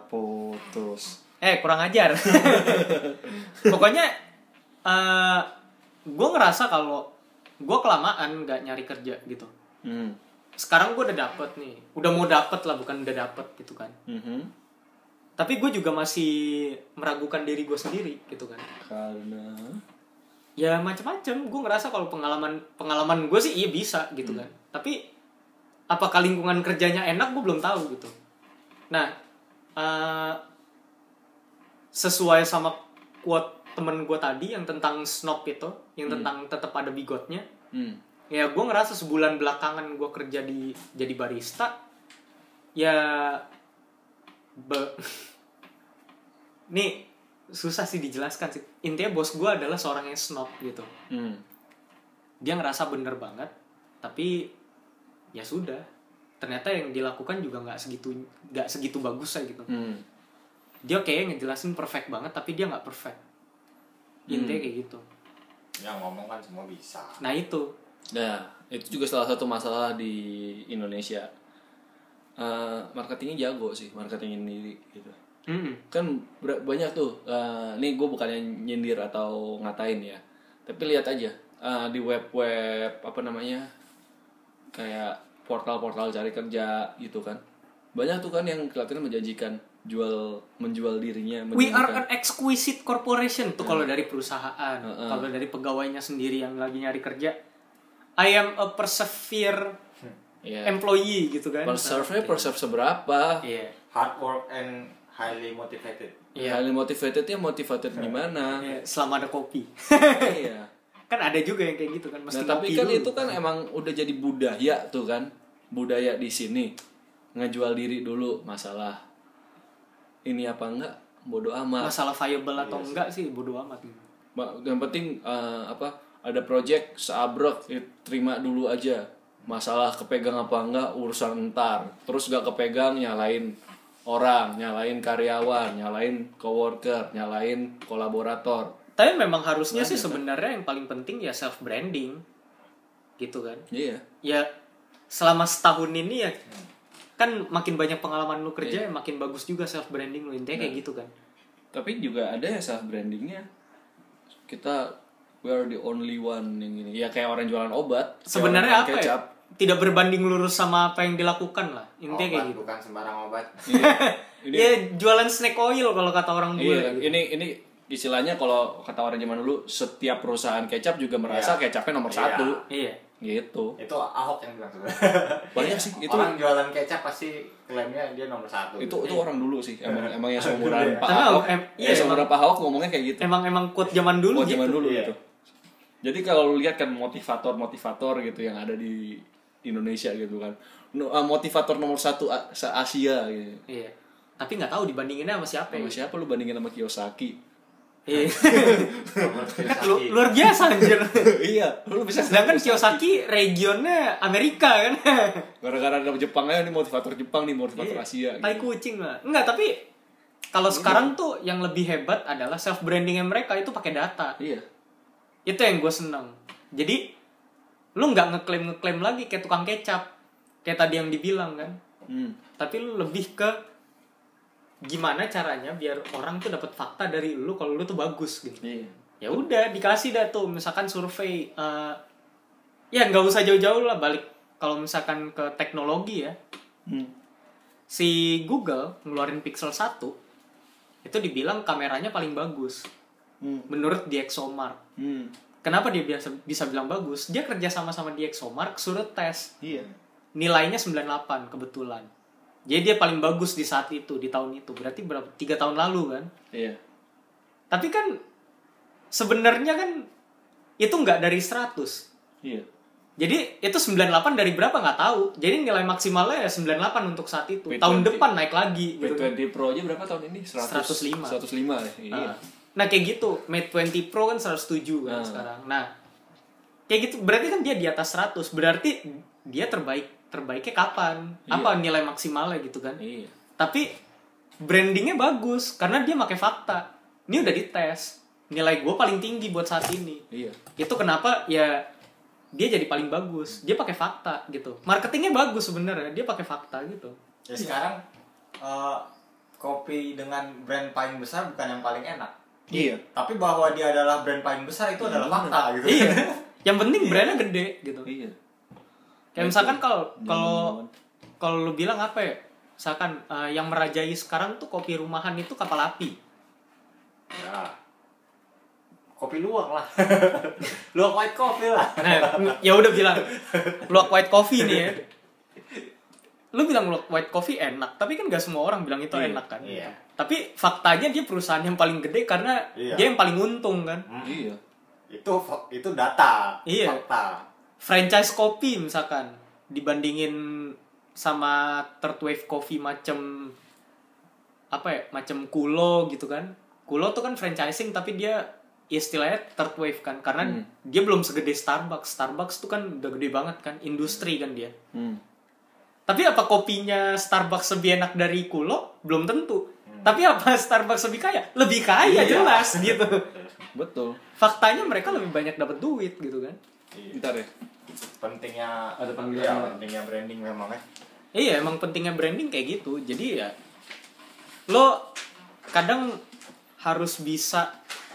putus. eh kurang ajar pokoknya eh gue ngerasa kalau gue kelamaan nggak nyari kerja gitu. Hmm. sekarang gue udah dapet nih. Udah mau dapet lah bukan udah dapet gitu kan. Mhm. tapi gue juga masih meragukan diri gue sendiri gitu kan. Karena? Ya macam-macam gue ngerasa kalau pengalaman pengalaman gue sih iya bisa gitu kan. Tapi apakah lingkungan kerjanya enak? Gue belum tahu gitu. Nah eh, sesuai sama quote temen gue tadi yang tentang snob itu yang tentang tetap ada bigotnya. Hmm. ya gue ngerasa sebulan belakangan gue kerja di jadi barista ya be- nih susah sih dijelaskan sih. Intinya bos gue adalah seorang yang snob gitu. Hmm. dia ngerasa bener banget tapi ya sudah. Ternyata yang dilakukan juga nggak segitu nggak segitu bagus gitu. Hmm. dia kayak ngejelasin perfect banget tapi dia nggak perfect intinya kayak gitu Ya ngomong kan semua bisa. nah itu Nah, itu juga salah satu masalah di Indonesia. Eh, marketingnya jago sih, marketing ini gitu. Mm-mm. Kan ber- banyak tuh. eh, nih gue bukannya nyindir atau ngatain ya, tapi lihat aja eh, di web-web apa namanya kayak portal-portal cari kerja gitu kan. Banyak tuh kan yang kelihatannya menjanjikan jual menjual dirinya. We are an exquisite corporation tuh kalau dari perusahaan, Heeh. kalau dari pegawainya sendiri yang lagi nyari kerja. I am a persevere Iya. employee gitu kan. Perserve-nya perserve seberapa? Iya. Hard work and highly motivated. Iya. Highly motivatednya motivated gimana? Iya, selama ada kopi. iya. kan ada juga yang kayak gitu kan mesti Nah, tapi kan dulu. itu kan emang udah jadi budaya tuh kan. Budaya di sini. Ngejual diri dulu masalah ini apa enggak bodoh amat. masalah viable Iya atau enggak sih bodo amat. Ma- Yang penting eh, apa ada project seabrek ya, terima dulu aja. Masalah kepegang apa enggak urusan ntar. Terus gak kepegang nyalain orang, nyalain karyawan, nyalain coworker, nyalain kolaborator. Tapi memang harusnya sih sebenarnya yang paling penting ya self branding. Gitu kan. Iya. Ya selama setahun ini ya kan makin banyak pengalaman lu kerja Iya. ya makin bagus juga self branding lu intinya Nah. kayak gitu kan. tapi juga ada ya self brandingnya kita we are the only one yang ini ya kayak orang jualan obat Sebenarnya apa ya? kecap. Tidak berbanding lurus sama apa yang dilakukan lah. Intinya Obat kayak gitu. bukan sembarang obat. Iya. ini Iya, jualan snack oil kalau kata orang bule. iya, gitu. ini ini istilahnya kalau kata orang zaman dulu setiap perusahaan kecap juga merasa Iya. kecapnya nomor Iya. satu Iya. Gitu Itu Ahok yang bilang banyak sih itu Orang jualan kecap pasti klaimnya dia nomor satu. itu itu orang dulu sih emang emang yang seumuran Pak Tapi Ahok em- ya iya, seumuran Pak Ahok ngomongnya kayak gitu Emang emang quote zaman dulu buat gitu. zaman dulu Iya. gitu. Jadi kalau lu lihat kan motivator-motivator gitu yang ada di Indonesia gitu kan. No- uh, motivator nomor satu A- se Asia gitu. Iya. Tapi nggak tahu dibandinginnya sama siapa. Sama ya. siapa lu bandingin sama Kiyosaki? Iya. Kan lu- luar biasa anjir. iya, lu bisa Sedangkan Kiyosaki regionnya Amerika kan. gara-gara ada Jepang aja nih motivator Jepang nih motivator Iya. Asia Tai gitu. kucing lah. Enggak, tapi kalau sekarang tuh yang lebih hebat adalah self brandingnya mereka itu pakai data. Iya. Itu yang gue seneng. Jadi lu nggak ngeklaim ngeklaim lagi kayak tukang kecap kayak tadi yang dibilang kan. Hmm. Tapi lu lebih ke gimana caranya biar orang tuh dapat fakta dari lu kalau lu tuh bagus gitu Iya. ya udah dikasih dah tuh misalkan survei eh, ya nggak usah jauh-jauh lah balik kalau misalkan ke teknologi ya Hmm. si Google ngeluarin Pixel 1 itu dibilang kameranya paling bagus Hmm. menurut DxOMark. Hmm. Kenapa dia biasa bisa bilang bagus? Dia kerja sama sama DxOMark suruh tes. Iya. Nilainya 98 kebetulan. Jadi dia paling bagus di saat itu, di tahun itu. Berarti berapa? Tiga tahun lalu kan? Iya. Tapi kan sebenarnya kan itu nggak dari 100. Iya. Jadi itu 98 dari berapa nggak tahu. Jadi nilai maksimalnya ya 98 untuk saat itu. P20. Tahun depan naik lagi gitu. kan. P20 Pro aja berapa tahun ini? 100, 105. 105 ya. Iya. Nah, Nah kayak gitu, Mate 20 Pro kan 107 kan Ah. sekarang. Nah kayak gitu, berarti kan dia di atas 100. Berarti dia terbaik terbaiknya kapan? Apa nilai maksimalnya gitu kan? Iya. Tapi brandingnya bagus karena dia pakai fakta. Ini udah dites. Nilai gue paling tinggi buat saat ini. Iya. Itu kenapa ya dia jadi paling bagus. Dia pakai fakta gitu. Marketingnya bagus sebenarnya. Dia pakai fakta gitu. Ya sekarang eh, kopi dengan brand paling besar bukan yang paling enak. Iya. Tapi bahwa dia adalah brand paling besar itu adalah fakta gitu. iya. Yang penting brandnya gede gitu. Iya. Kayak misalkan kalau kalau ngomong. kalau lu bilang apa ya? Misalkan eh, yang merajai sekarang tuh kopi rumahan itu kapal api. Ya. Kopi luwak lah. luwak white coffee lah. Nah, ya udah bilang luwak white coffee nih ya. Lu bilang luwak white coffee enak, tapi kan gak semua orang bilang itu Iya, enak kan. iya. Tapi faktanya dia perusahaan yang paling gede karena Iya. dia yang paling untung kan. Iya. Itu itu data. Iya. Fakta. Franchise kopi misalkan dibandingin sama third wave coffee macam apa ya macam kulo gitu kan kulo tuh kan franchising tapi dia istilahnya third wave kan karena Hmm. dia belum segede Starbucks Starbucks tuh kan udah gede banget kan industri kan dia Hmm. tapi apa kopinya Starbucks lebih enak dari kulo belum tentu tapi apa Starbucks lebih kaya lebih kaya Iya. jelas gitu Betul. faktanya mereka lebih banyak dapat duit gitu kan Iya. Bentar ya. Pentingnya Ada panggilan orang. pentingnya branding memang ya. Iya emang pentingnya branding kayak gitu. Jadi ya lo kadang harus bisa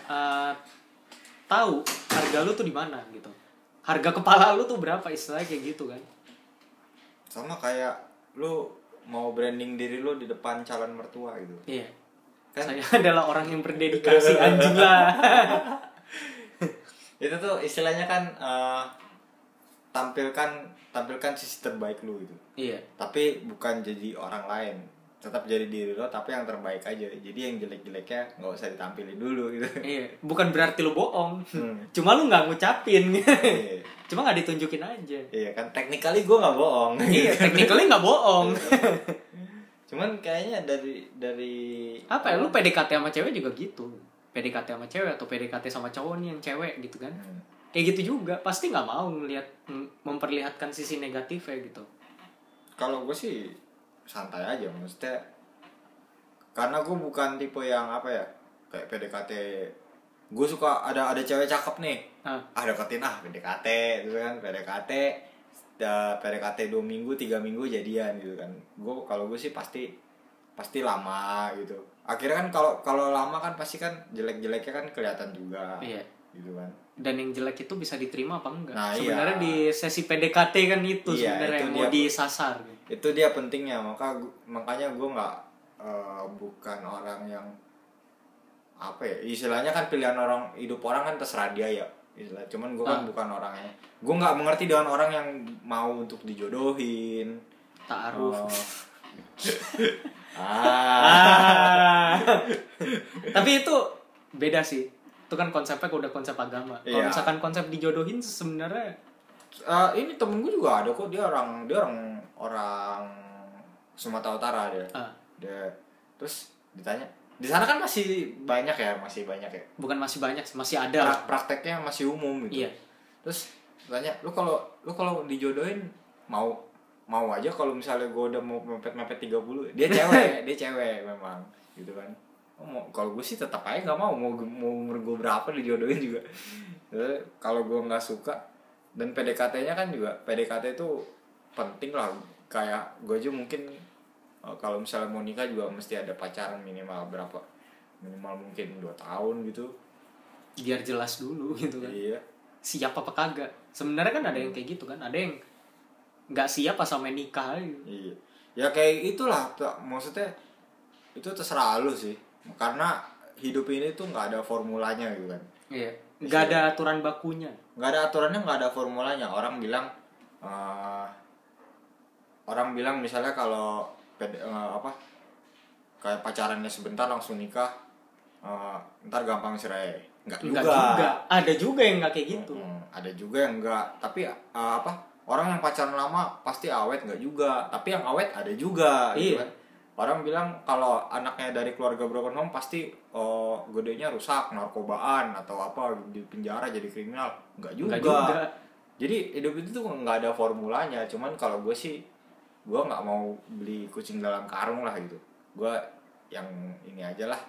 uh, tahu harga lu tuh di mana gitu. Harga kepala lu tuh berapa istilahnya kayak gitu kan. Sama kayak lu mau branding diri lu di depan calon mertua gitu. Iya. Kan? Saya adalah orang yang berdedikasi anjing lah. itu tuh istilahnya kan eh, tampilkan tampilkan sisi terbaik lu gitu iya. tapi bukan jadi orang lain tetap jadi diri lo tapi yang terbaik aja jadi yang jelek-jeleknya nggak usah ditampilin dulu gitu Iya. Bukan berarti lu bohong. Hmm. Cuma lu nggak ngucapin. iya Cuma nggak ditunjukin aja. Iya kan technically gue nggak bohong iya, technically nggak bohong. cuman kayaknya dari dari apa ya lu PDKT sama cewek juga gitu PDKT sama cewek atau PDKT sama cowok nih yang cewek gitu kan Hmm. Kayak gitu juga pasti nggak mau ngelihat m- memperlihatkan sisi negatifnya gitu. Kalau gue sih santai aja maksudnya karena gue bukan tipe yang apa ya kayak PDKT gue suka ada ada cewek cakep nih. Nah, ah deketin ah PDKT gitu kan PDKT da, PDKT dua minggu tiga minggu jadian gitu kan. Gue kalau gue sih pasti pasti lama gitu. Akhirnya kan kalau kalau lama kan pasti kan jelek-jeleknya kan kelihatan juga. Iya gitu kan dan yang jelek itu bisa diterima apa enggak Nah, sebenarnya iya. di sesi PDKT kan itu Iya, sebenarnya itu yang mau disasar gitu. itu dia pentingnya maka makanya gue nggak eh, bukan orang yang apa ya istilahnya kan pilihan orang hidup orang kan terserah dia ya istilah cuman gue kan Ah. bukan orangnya gue nggak mengerti dengan orang yang mau untuk dijodohin taaruf Oh. ah ah. tapi itu beda sih itu kan konsepnya udah konsep agama. Kalau Iya. misalkan konsep dijodohin sebenarnya Eh, ini temen gue juga ada kok. Dia orang dia orang orang Sumatera Utara dia. Ah, dia terus ditanya di sana kan masih banyak ya masih banyak ya? Bukan masih banyak sih, masih ada. Pra- prakteknya masih umum gitu. Iya. Terus tanya lu kalau lu kalau dijodohin mau mau aja kalau misalnya gue udah mau mepet mepet 30 dia cewek dia cewek memang gitu kan mau kalau gue sih tetap aja nggak mau mau mau umur gue berapa dijodohin juga. Kalau gue nggak suka dan PDKT-nya kan juga PDKT itu penting lah. Kayak gue aja mungkin eh, kalau misalnya mau nikah juga mesti ada pacaran minimal berapa minimal mungkin dua tahun gitu. Biar jelas dulu gitu kan. Iya. Siap apa kagak. Sebenarnya kan ada yang kayak gitu kan. Ada yang nggak siap pas sama nikah aja. iya. Ya kayak itulah maksudnya itu terserah lu sih karena hidup ini tuh nggak ada formulanya gitu kan. Iya. Nggak ada aturan bakunya. Nggak ada aturannya nggak ada formulanya. Orang bilang eh, orang bilang misalnya kalau ped- eh, apa kayak pacarannya sebentar langsung nikah eh, ntar gampang cerai. Nggak juga, nggak juga. ada juga yang nggak kayak gitu. Mm, ada juga yang enggak tapi eh, apa orang yang pacaran lama pasti awet nggak juga. Tapi yang awet ada juga gitu Iya. kan. Orang bilang kalau anaknya dari keluarga broken home pasti oh gedenya rusak narkobaan atau apa di penjara jadi kriminal nggak juga. nggak juga jadi hidup itu tuh nggak ada formulanya cuman kalau gue sih gue nggak mau beli kucing dalam karung lah gitu gue yang ini aja lah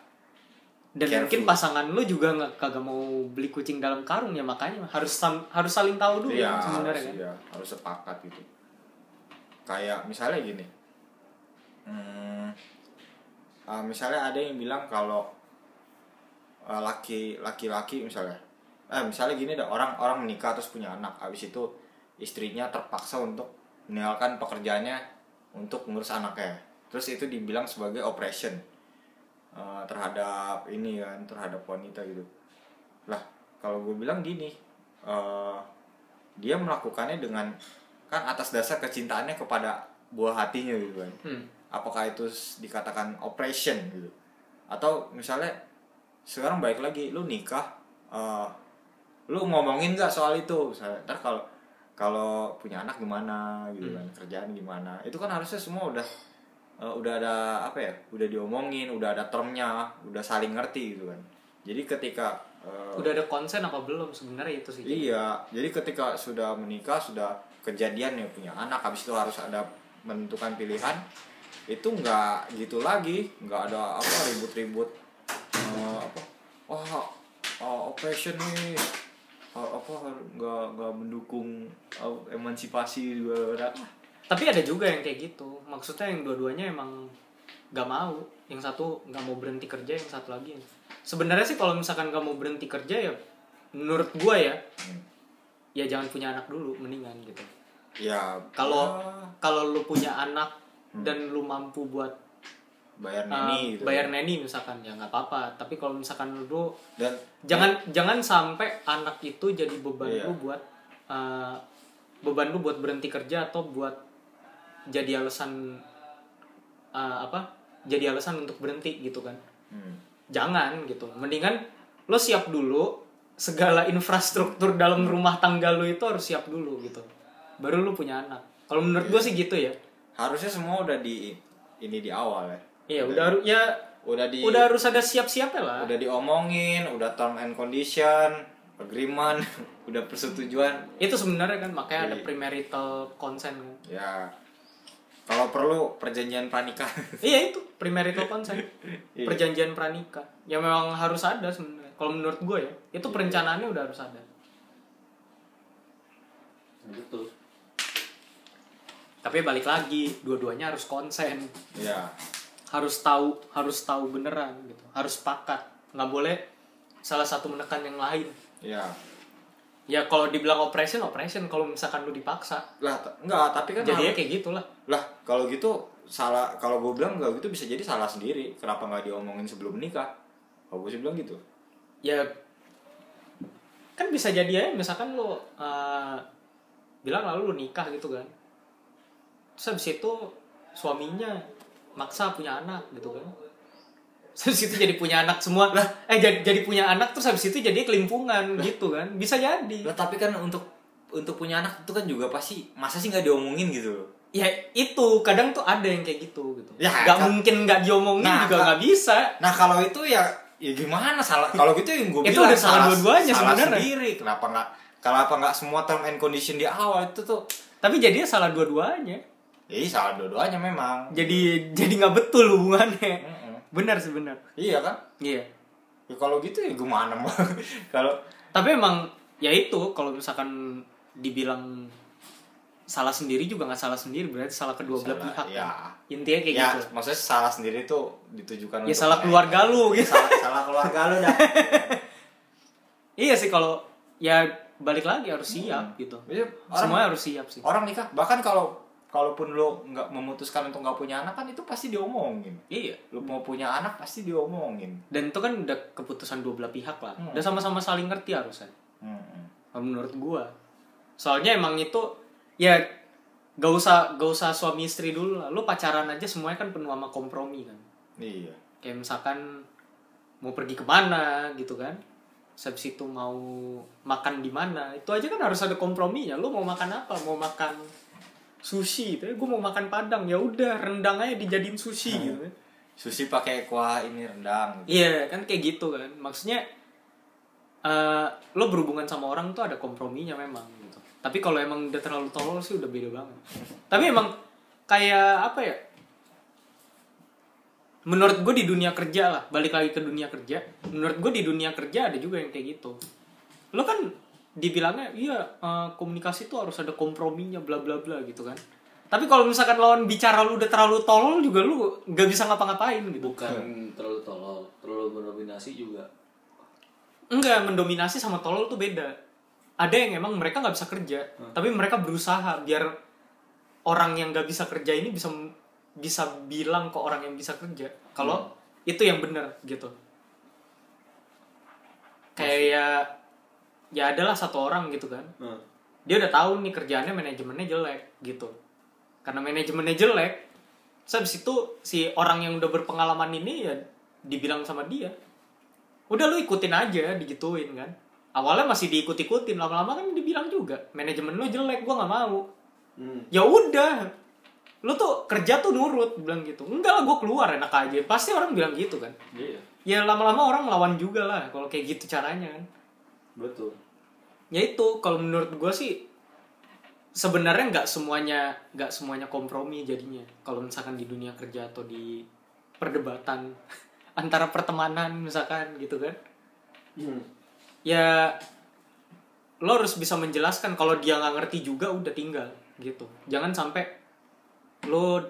dan Careful. mungkin pasangan lu juga nggak kagak mau beli kucing dalam karung ya makanya harus sam- harus saling tahu dulu Iya, kan sebenarnya harus, kan iya, harus sepakat gitu. Kayak misalnya gini, hmm, uh, misalnya ada yang bilang kalau uh, laki laki-laki misalnya, eh misalnya gini dah orang orang menikah terus punya anak, habis itu istrinya terpaksa untuk meninggalkan pekerjaannya untuk ngurus anaknya, terus itu dibilang sebagai operation uh, terhadap ini kan, terhadap wanita gitu. Lah kalau gue bilang gini. uh, dia melakukannya dengan kan atas dasar kecintaannya kepada buah hatinya gitu kan Hmm. Apakah itu dikatakan operation gitu. Atau misalnya sekarang balik lagi lu nikah eh, lu ngomongin nggak soal itu? Misalnya ntar kalau kalau punya anak gimana gitu kan kerjaan gimana. Itu kan harusnya semua udah eh, udah ada apa ya udah diomongin udah ada termnya udah saling ngerti gitu kan. Jadi ketika eh, udah ada konsen apa belum? Sebenarnya itu sih. Iya, jadi ketika sudah menikah, sudah kejadian ya punya anak, habis itu harus ada menentukan pilihan, itu nggak gitu lagi, nggak ada apa ribut-ribut, eh, apa, wah, oh, operation nih, Oh, apa nggak nggak mendukung oh, emansipasi juga tapi ada juga yang kayak gitu. Maksudnya yang dua-duanya emang nggak mau. Yang satu nggak mau berhenti kerja yang satu lagi. Sebenarnya sih kalau misalkan nggak mau berhenti kerja ya menurut gua ya Hmm. ya jangan punya anak dulu mendingan gitu. Ya, kalau ya, kalau lu punya anak dan lu mampu buat bayar uh, neni gitu. bayar neni misalkan ya nggak apa-apa. Tapi kalau misalkan lu Dan jangan jangan sampai anak itu jadi beban Iya. lu buat uh, beban lu buat berhenti kerja atau buat jadi alasan uh, apa jadi alasan untuk berhenti gitu kan. Hmm, jangan gitu. Mendingan lo siap dulu segala infrastruktur dalam rumah tangga lu itu harus siap dulu gitu. Baru lu punya anak. Kalau menurut gue sih gitu ya harusnya semua udah di ini di awal ya. iya udah haru- ya Udah di udah harus ada siap-siapnya lah udah diomongin, udah term and condition, agreement, udah persetujuan. itu sebenarnya kan makanya ada Iya. premarital consent kan Ya. Kalau perlu perjanjian pranikah. iya itu premarital consent Iya. perjanjian pranikah ya memang harus ada sebenarnya kalau menurut gue ya itu perencanaannya udah harus ada betul tapi balik lagi dua-duanya harus konsen ya. harus tahu harus tahu beneran gitu harus sepakat nggak boleh salah satu menekan yang lain Ya. ya kalau dibilang operation operation kalau misalkan lu dipaksa Lah, enggak, tapi kan jadinya harus- kayak gitulah lah kalau gitu salah kalau gue bilang enggak gitu bisa jadi salah sendiri. Kenapa nggak diomongin sebelum nikah? Kalau gue sih bilang gitu. ya kan bisa jadi ya misalkan lu uh, bilang lalu lu nikah gitu kan terus habis itu suaminya maksa punya anak gitu kan. Terus itu jadi punya anak semua. Lah eh jadi, jadi punya anak terus habis itu jadi kelimpungan gitu kan. Bisa jadi. Lah tapi kan untuk untuk punya anak itu kan juga pasti masa sih nggak diomongin gitu loh. ya itu. Kadang tuh ada yang kayak gitu gitu. Ya, nggak kan- mungkin nggak diomongin Nah, juga kan- nggak bisa. Nah kalau itu ya ya gimana? Salah kalau gitu yang gue Itu bilang udah salah dua-duanya salah sebenarnya. sendiri. Kenapa nggak kenapa nggak semua term and condition di awal itu tuh tapi jadinya salah dua-duanya. ya iya, salah dua-duanya memang. Jadi jadi nggak betul hubungannya. Mm-mm. benar sih benar iya kan? Iya. Ya kalau gitu ya gimana mau kalau tapi emang ya itu kalau misalkan dibilang salah sendiri juga nggak salah sendiri berarti salah kedua belah pihak ya. kan? intinya kayak ya gitu. maksudnya salah sendiri tuh ditujukan ya untuk salah keluarga lu gitu. Salah, salah keluarga lu dah. Iya sih kalau ya balik lagi harus siap gitu. Iya, orang- semuanya harus siap sih. orang nikah bahkan kalau kalaupun lu nggak memutuskan untuk nggak punya anak kan itu pasti diomongin. Iya. Lu mau punya anak pasti diomongin. Dan itu kan udah keputusan dua belah pihak lah. Hmm. udah sama-sama saling ngerti harusnya. Hmm. Menurut gua. Soalnya emang itu ya gak usah gak usah suami istri dulu lah. Lu pacaran aja semuanya kan penuh sama kompromi kan. Iya. Kayak misalkan mau pergi ke mana gitu kan. Habis itu mau makan di mana. Itu aja kan harus ada komprominya. Lu mau makan apa? Mau makan sushi itu gue mau makan padang ya udah rendang aja dijadiin sushi gitu kan sushi pakai kuah ini rendang gitu. Iya kan kayak gitu kan maksudnya eh lo berhubungan sama orang tuh ada komprominya memang gitu. Tapi kalau emang udah terlalu tolol sih udah beda banget. Tapi emang kayak apa ya? Menurut gue di dunia kerja lah, balik lagi ke dunia kerja. Menurut gue di dunia kerja ada juga yang kayak gitu. Lo kan dibilangnya iya eh, komunikasi tuh harus ada komprominya bla bla bla gitu kan. Tapi kalau misalkan lawan bicara lu udah terlalu tolol juga lu nggak bisa ngapa-ngapain gitu. bukan terlalu tolol terlalu mendominasi juga Enggak, mendominasi sama tolol tuh beda. Ada yang emang mereka nggak bisa kerja, tapi mereka berusaha biar orang yang nggak bisa kerja ini bisa bisa bilang ke orang yang bisa kerja kalau itu yang benar gitu. Kayak ya ya adalah satu orang gitu kan. Hmm. Dia udah tahu nih kerjaannya manajemennya jelek gitu. Karena manajemennya jelek, terus habis itu si orang yang udah berpengalaman ini ya dibilang sama dia, udah lu ikutin aja digituin kan awalnya masih diikut-ikutin lama-lama kan dibilang juga manajemen lu jelek gua nggak mau Hmm. ya udah lu tuh kerja tuh nurut bilang gitu enggak lah gue keluar enak aja pasti orang bilang gitu kan iya ya lama-lama orang lawan juga lah kalau kayak gitu caranya kan betul. Ya itu kalau menurut gue sih sebenarnya nggak semuanya nggak semuanya kompromi jadinya. Kalau misalkan di dunia kerja atau di perdebatan antara pertemanan misalkan gitu kan. Hmm. ya lo harus bisa menjelaskan kalau dia nggak ngerti juga udah tinggal gitu. Jangan sampai lo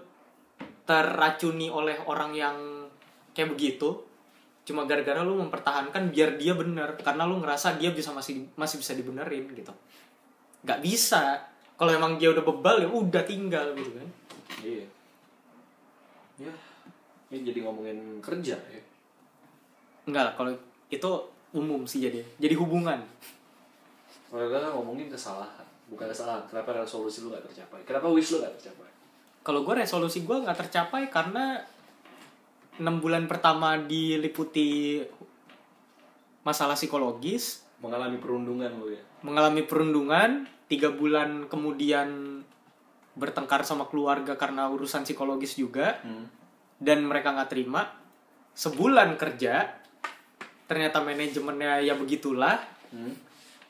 terracuni oleh orang yang kayak begitu cuma gara-gara lo mempertahankan biar dia benar karena lo ngerasa dia bisa masih masih bisa dibenerin gitu. Nggak bisa. Kalau emang dia udah bebal ya udah tinggal gitu kan. Iya. Ya ini jadi ngomongin kerja ya. Enggak lah kalau itu umum sih jadi jadi hubungan. Kalau kita ngomongin kesalahan bukan kesalahan kenapa resolusi lu gak tercapai? Kenapa wish lu gak tercapai? Kalau gue resolusi gue nggak tercapai karena enam bulan pertama diliputi masalah psikologis. Mengalami perundungan lu ya? Mengalami perundungan tiga bulan kemudian bertengkar sama keluarga karena urusan psikologis juga. Hmm. dan mereka nggak terima. Sebulan kerja ternyata manajemennya ya begitulah. Hmm.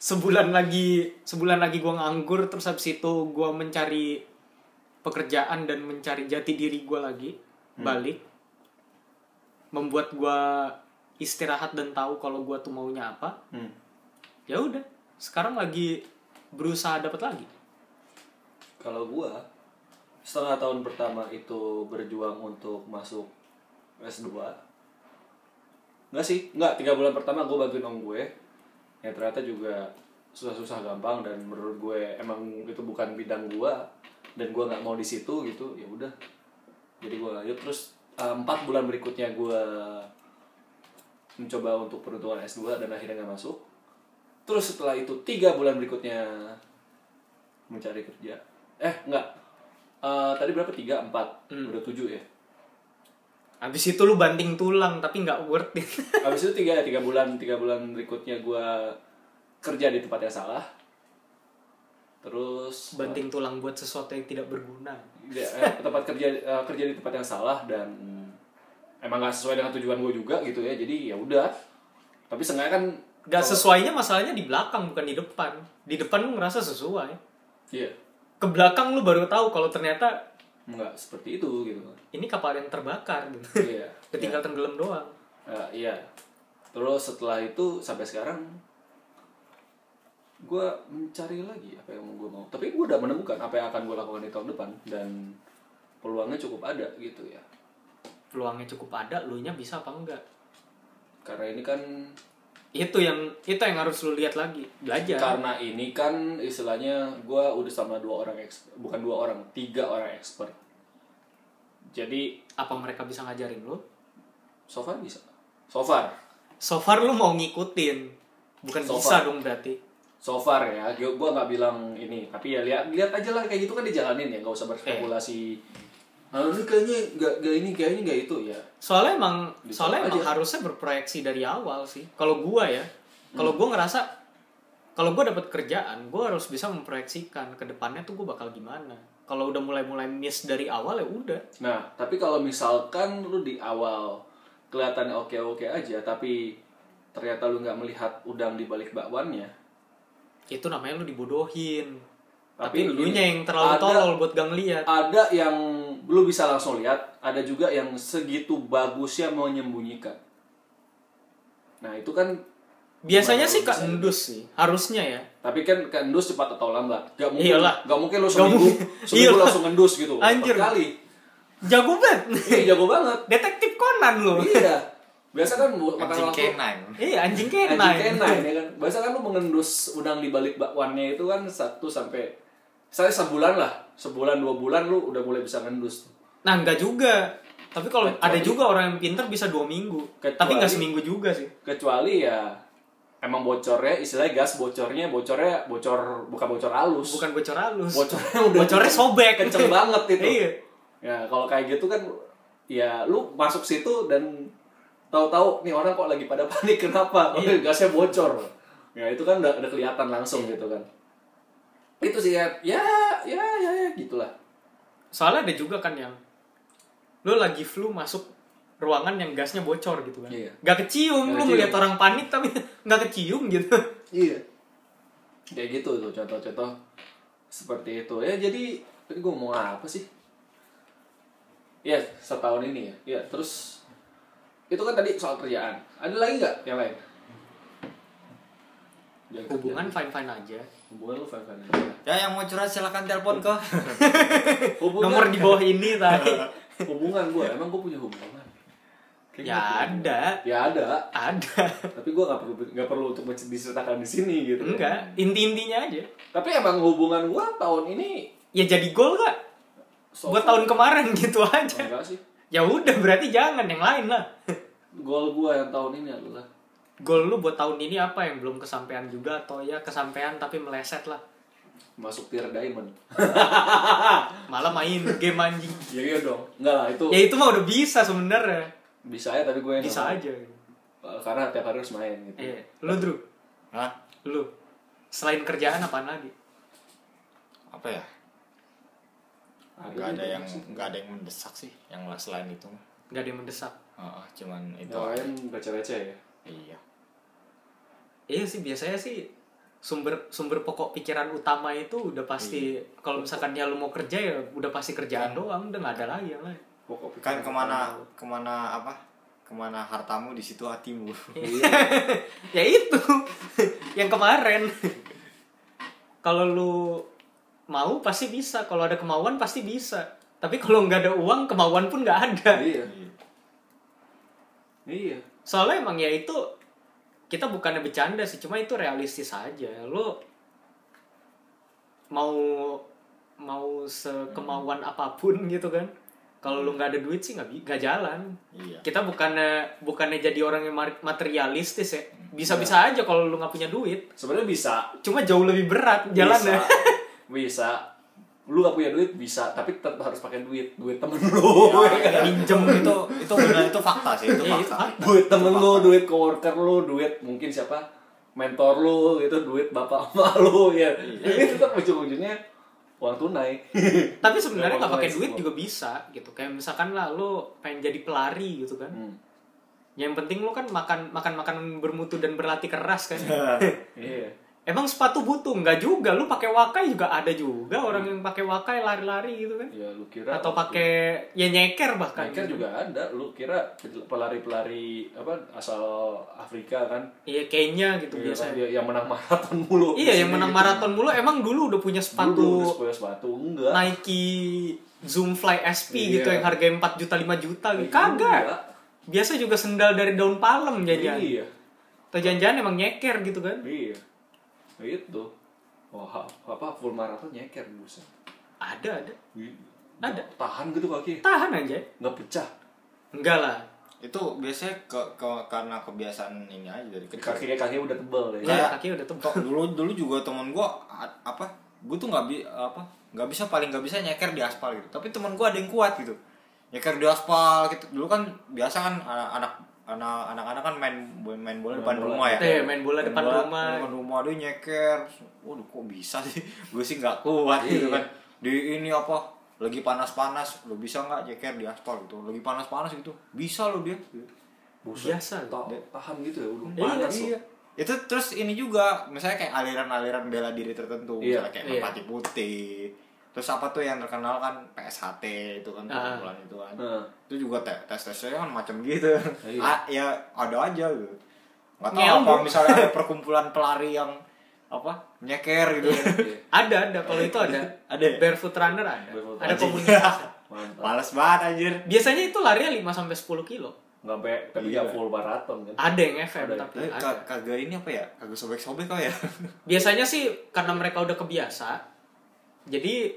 sebulan lagi sebulan lagi gue nganggur terus habis itu gue mencari pekerjaan dan mencari jati diri gue lagi balik membuat gue istirahat dan tahu kalau gue tuh maunya apa Hmm. ya udah. Sekarang lagi berusaha dapat lagi. Kalau gua setengah tahun pertama itu berjuang untuk masuk S2 Enggak sih, enggak tiga bulan pertama gue bantuin om gue. Yang ternyata juga susah-susah gampang dan menurut gue emang itu bukan bidang gue dan gue nggak mau di situ gitu ya udah. Jadi gue lanjut terus empat bulan berikutnya gue mencoba untuk peruntungan S2 dan akhirnya nggak masuk. Terus setelah itu tiga bulan berikutnya mencari kerja. Eh enggak Eh, tadi berapa? Tiga empat. Hmm. udah tujuh ya? Habis itu lu banting tulang tapi nggak worth it. Habis itu tiga tiga bulan tiga bulan berikutnya gue kerja di tempat yang salah. Terus banting tulang buat sesuatu yang tidak berguna. Ya, eh, tempat kerja eh, kerja di tempat yang salah dan emang nggak sesuai dengan tujuan gue juga gitu ya jadi ya udah tapi seenggaknya kan Gak kalau- sesuainya masalahnya di belakang bukan di depan. Di depan lu ngerasa sesuai. iya Ke belakang lu baru tahu kalau ternyata nggak seperti itu gitu ini kapal yang terbakar gitu. iya Ketinggal tenggelam doang. Eh, iya terus setelah itu sampai sekarang gue mencari lagi apa yang mau gue mau tapi gue udah menemukan apa yang akan gue lakukan di tahun depan dan peluangnya cukup ada gitu ya peluangnya cukup ada lu nya bisa apa enggak? Karena ini kan itu yang itu yang harus lu lihat lagi belajar. Karena ini kan istilahnya gue udah sama dua orang expert bukan dua orang tiga orang expert. Jadi apa mereka bisa ngajarin lu? So far bisa. So far. So far lu mau ngikutin. Bukan So bisa far. dong berarti. So far ya gue nggak bilang ini tapi ya lihat lihat aja lah kayak gitu kan dijalanin ya nggak usah berspekulasi ah ini kayaknya nggak nggak ini kayaknya nggak itu ya. Soalnya emang Dicoba soalnya emang aja. harusnya berproyeksi dari awal sih. Kalau gua ya kalau gua ngerasa kalau gua dapat kerjaan gua harus bisa memproyeksikan ke depannya tuh gua bakal gimana. Kalau udah mulai-mulai miss dari awal ya udah. Nah tapi kalau misalkan lu di awal kelihatannya oke oke aja tapi ternyata lu nggak melihat udang di balik bakwannya. Itu namanya lu dibodohin. Tapi tapi, gini, elunya yang terlalu ada- tolol buat gak ngeliat. ada yang lu bisa langsung lihat ada juga yang segitu bagusnya menyembunyikan nah itu kan biasanya sih lu kak bisa- endus sih harusnya ya Tapi kan ke endus cepat atau lambat. Gak mungkin, Iyalah. gak mungkin lu seminggu, seminggu Iyalah. langsung endus gitu. Anjir. Kali. jago banget Iya, jago banget. detektif Conan lo iya. Biasa kan Anjing waktu K9. iya anjing anjing kenai K9 ya kan. Biasa kan lu mengendus udang di balik bakwannya itu kan satu sampai saya sebulan lah, sebulan dua bulan lu udah mulai bisa ngendus. nah enggak juga tapi kalau ada juga orang yang pintar bisa dua minggu Kecuali- tapi nggak seminggu juga sih Kecuali ya emang bocornya istilahnya gas bocornya bocornya bocor bukan bocor halus. bukan bocor halus Bocornya udah bocornya sobek kenceng banget itu. iya Ya kalau kayak gitu kan ya lu masuk situ dan tahu-tahu nih orang kok lagi pada panik kenapa? Iya. gasnya bocor. Ya itu kan udah, udah kelihatan langsung Iya. gitu kan. Itu sih ya ya ya ya, ya gitulah. soalnya ada juga kan yang lu lagi flu masuk ruangan yang gasnya bocor gitu kan Iya. nggak kecium Nggak lu kecium. ngeliat orang panik tapi nggak kecium gitu Iya. Kayak gitu tuh contoh-contoh seperti itu. Ya jadi tadi gue mau apa sih? Ya setahun ini ya. Ya terus itu kan tadi soal kerjaan. Ada lagi nggak yang lain? Jangan hubungan fine fine aja. Hubungan lu fine fine aja. Ya yang mau curhat silakan telepon ke. Hubungan. Nomor di bawah ini tadi hubungan gue emang gue punya hubungan? Kayaknya ya ada. Ya ada. Ada. Tapi gue nggak perlu nggak perlu untuk diceritakan di sini gitu. Enggak inti intinya aja. Tapi emang hubungan gue tahun ini ya jadi gol gak so buat tahun kemarin gitu aja. Enggak sih. Ya udah berarti jangan yang lain lah. Goal gue yang tahun ini adalah gol lu buat tahun ini apa yang belum kesampaian juga atau ya kesampaian tapi meleset lah? Masuk tier diamond. Malah main game anjing. Ya iya dong. Enggak lah itu ya itu mah udah bisa sebenarnya. Bisa ya tapi gue yang bisa aja. Mau. karena tiap hari harus main gitu. Eh lu Drew Hah? lu? Selain kerjaan apaan lagi? Apa ya? Nggak ada yang nggak ada yang mendesak sih yang selain itu. nggak ada yang mendesak? Heeh, cuman itu. yang lain receh-receh ya. Iya. Iya sih biasanya sih sumber sumber pokok pikiran utama itu udah pasti kalau misalkan ya lu mau kerja ya udah pasti kerjaan doang udah nggak ada lagi yang lain pokok Kan pikiran ke mana utama. ke mana apa? Ke mana hartamu di situ hatimu. Iya. ya itu yang kemarin kalau lu mau pasti bisa kalau ada kemauan pasti bisa tapi kalau nggak ada uang kemauan pun nggak ada iya iya soalnya emang ya itu kita bukannya bercanda sih cuma itu realistis aja. Lu mau mau sekemauan apa pun gitu kan kalau lu nggak ada duit sih nggak jalan. Iya. kita bukannya bukannya jadi orang yang materialistis ya. Bisa bisa aja kalau lu nggak punya duit. Sebenarnya bisa. Cuma jauh lebih berat jalannya. Bisa, bisa lu gak punya duit bisa. Tapi tetap harus pakai duit. Duit temen lu. ya minjem itu itu benar itu fakta sih itu Iya, itu fakta. duit temen lu duit coworker lu duit mungkin siapa? Mentor lu gitu duit bapak emak lu ya. Ini tetap ujung-ujungnya uang tunai. Tapi sebenarnya nggak pakai duit juga bisa gitu. Kayak misalkan lah lu pengen jadi pelari gitu kan. Hmm. yang penting lu kan makan makan makan bermutu dan berlatih keras kan. Iya emang sepatu butuh? Nggak juga. Lu pakai wakai juga ada juga orang yang pakai wakai lari-lari gitu kan. Ya lu kira atau pakai ya nyeker bahkan Biker juga ada. Lu kira pelari-pelari apa asal Afrika kan? Iya Kenya gitu Iya, biasanya. kan, yang menang maraton mulu iya yang menang gitu. maraton mulu. Emang dulu udah punya Dulu sepatu udah sepatu sepatu enggak. Nike Zoom Fly SP Iya. gitu yang harganya 4 juta 5 juta gitu. Kagak. Enggak. biasa juga sendal dari daun palem jajan. Iya. Atau jangan-jangan emang nyeker gitu kan. Iya itu. Wah apa full maraton nyeker buset ada ada. Iya. Ada. tahan gitu kaki. Tahan aja nggak pecah. Enggak lah. Itu biasanya ke, ke- karena kebiasaan ini aja dari kecil. Kakinya kakinya udah tebel ya. Ya Kayak- kaki udah tebal. Kok dulu dulu juga temen gua apa gua tuh nggak bi apa nggak bisa paling nggak bisa nyeker di aspal gitu. Tapi temen gua ada yang kuat gitu. Nyeker di aspal gitu. Dulu kan biasa kan anak anak anak anak kan main main bola Main depan bola. rumah ya Eh, main bola depan rumah. depan rumah dia nyeker waduh kok bisa sih gue sih nggak kuat gitu Iya. kan di ini apa lagi panas-panas lo bisa nggak nyeker di aspal gitu lagi panas-panas gitu bisa lo dia Buset, Biasa. ta- tahan gitu ya udah Iya, panas iya. loh. itu terus ini juga misalnya kayak aliran-aliran bela diri tertentu Iya. misalnya kayak Iya. merpati putih terus apa tuh yang terkenal kan? PSHT itu kan Ah. kumpulan itu kan. Nah, itu juga te- tes tesnya kan macam gitu. Iya. ah, ya ada aja gitu. Nggak tahu Nyambung. apa misalnya ada perkumpulan pelari yang apa nyeker gitu. Iya. ada ada. Kalau itu ada. Ada ya? barefoot runner ada. Barefoot ada komunitas. Mantap. Males banget anjir. Biasanya itu larinya 5 sampai 10 kilo. Nggak sampai tapi Iya. full maraton kan? Ada yang FM Ada. tapi Tapi ada. ka- kagak ini apa ya? Kagak sobek-sobek kau ya? Biasanya sih karena mereka udah kebiasa jadi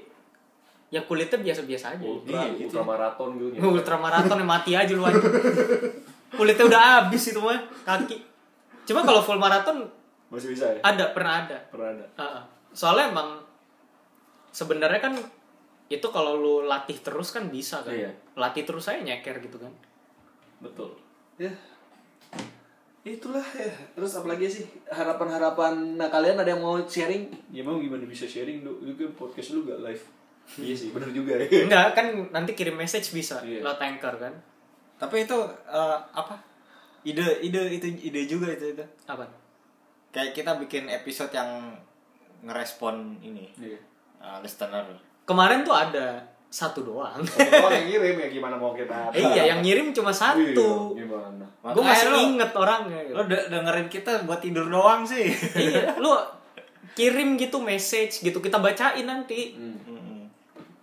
ya kulitnya biasa-biasa aja. Ultra Iya, gitu. ultra ya. maraton gitu ultramaraton yang mati aja lu aja kulitnya udah habis itu mah kaki. Cuma kalau full maraton masih bisa ya? Ada pernah ada. Pernah ada. Heeh. soalnya emang sebenarnya kan itu kalau lu latih terus kan bisa kan. Iya. latih terus saya nyeker gitu kan. Betul. Ya. Itulah ya. Terus apalagi sih? Harapan-harapan nah kalian ada yang mau sharing? Ya mau gimana bisa sharing lu lu kan podcast lu gak live iya sih. Bener juga ya. Enggak kan nanti kirim message bisa. Iya. lewat anchor kan? Tapi itu eh, apa? Ide ide itu ide juga itu itu. Apa? Kayak kita bikin episode yang ngerespon ini. Iya. Uh, listener. Kemarin tuh ada satu doang. Oh yang ngirim ya gimana mau kita? Eh, iya yang ngirim cuma satu. Iya, gimana gue masih lu- inget orangnya gitu. lo de- dengerin kita buat tidur doang sih. Iya lu kirim gitu message gitu kita bacain nanti. Hmm.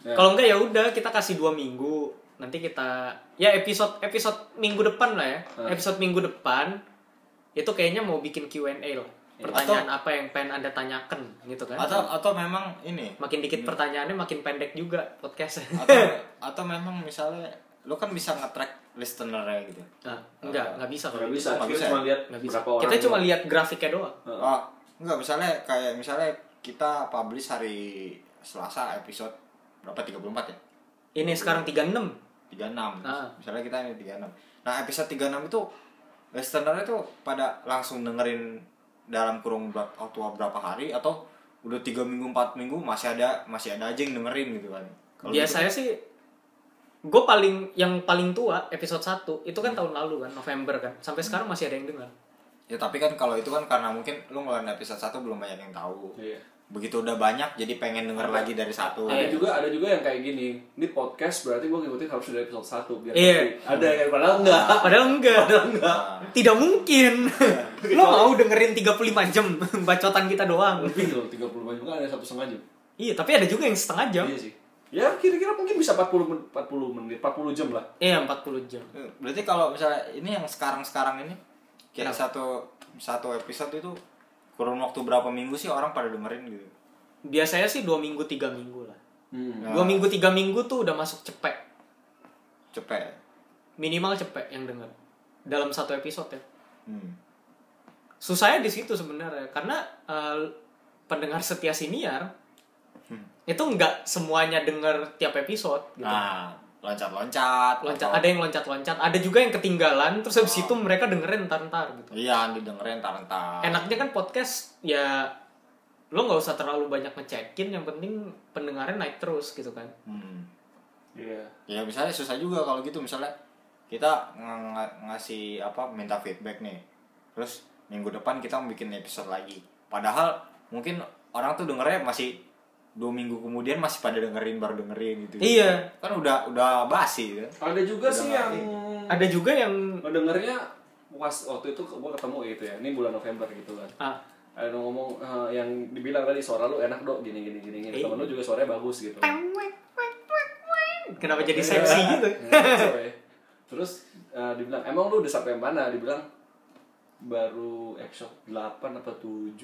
Ya. kalau enggak ya udah kita kasih dua minggu. Nanti kita ya episode episode minggu depan lah ya. Hmm. episode minggu depan itu kayaknya mau bikin Q&A lah. Pertanyaan apa yang pengen anda tanyakan gitu kan? Atau atau memang ini. Makin dikit pertanyaannya makin pendek juga podcast. Atau atau memang misalnya lo kan bisa nge-track listenernya gitu. Nah, enggak enggak bisa kalau nggak gitu. bisa Nggak kita bisa cuma ya? lihat Nggak bisa. kita cuma lihat grafiknya doang. Heeh. oh enggak misalnya kayak misalnya kita publish hari Selasa episode berapa? 34 ya? Ini sekarang 36 36 Ah. misalnya kita ini 36 nah episode 36 itu listenernya tuh pada langsung dengerin dalam kurung berapa, waktu berapa hari atau udah tiga minggu empat minggu masih ada masih ada aja yang dengerin gitu kan. Kalau biasanya sih gue paling yang paling tua episode 1 itu kan tahun lalu kan November kan. Sampai sekarang masih ada yang dengar. Gitu. ya tapi kan kalau itu kan karena mungkin lu ngeluarin episode satu belum banyak yang tahu. Iya. Begitu udah banyak jadi pengen denger Ada. lagi dari satu Ada juga ada juga yang kayak gini. Ini podcast berarti gue ngikutin harus dari episode 1 biar Iya. ngerti. Ada yang padahal enggak. padahal enggak Nah, tidak mungkin lo mau dengerin 35 jam bacotan kita doang Lebih loh 30 menit juga ada satu setengah jam. iya tapi ada juga yang setengah jam Iya sih. Ya kira-kira mungkin bisa 40 men- 40 menit, 40 jam lah. iya 40 jam berarti kalau misalnya ini yang sekarang-sekarang ini kayak Kenapa? satu satu episode itu kurun waktu berapa minggu sih orang pada dengerin gitu biasanya sih dua minggu tiga minggu lah Hmm. Nah. dua minggu tiga minggu tuh udah masuk cepet cepet minimal cepet yang denger dalam satu episode ya hmm. susahnya di situ sebenarnya karena eh, pendengar setia siniar Hmm. itu nggak semuanya denger tiap episode gitu nah loncat-loncat loncat atau- ada yang loncat-loncat ada juga yang ketinggalan terus habis Oh. itu mereka dengerin ntar-ntar gitu iya didengerin entar-entar enaknya kan podcast ya lo nggak usah terlalu banyak ngecekin yang penting pendengarnya naik terus gitu kan hmm. Iya. ya misalnya susah juga kalau gitu misalnya kita ng- ng- ngasih apa minta feedback nih terus minggu depan kita mau bikin episode lagi padahal mungkin orang tuh dengernya masih dua minggu kemudian masih pada dengerin baru dengerin gitu Iya. kan udah udah basi kan Ada juga Udah sih yang Ada juga yang ngedengernya pas waktu itu gue ketemu gitu ya. Ini bulan November gitu kan. ah, Ada yang ngomong eh, yang dibilang tadi suara lu enak dok gini gini gini gini. Iya. Temen lu juga suaranya bagus gitu. kenapa jadi seksi gitu? Iya. Terus eh, dibilang emang lu udah sampai mana? Dibilang baru episode 8 apa 7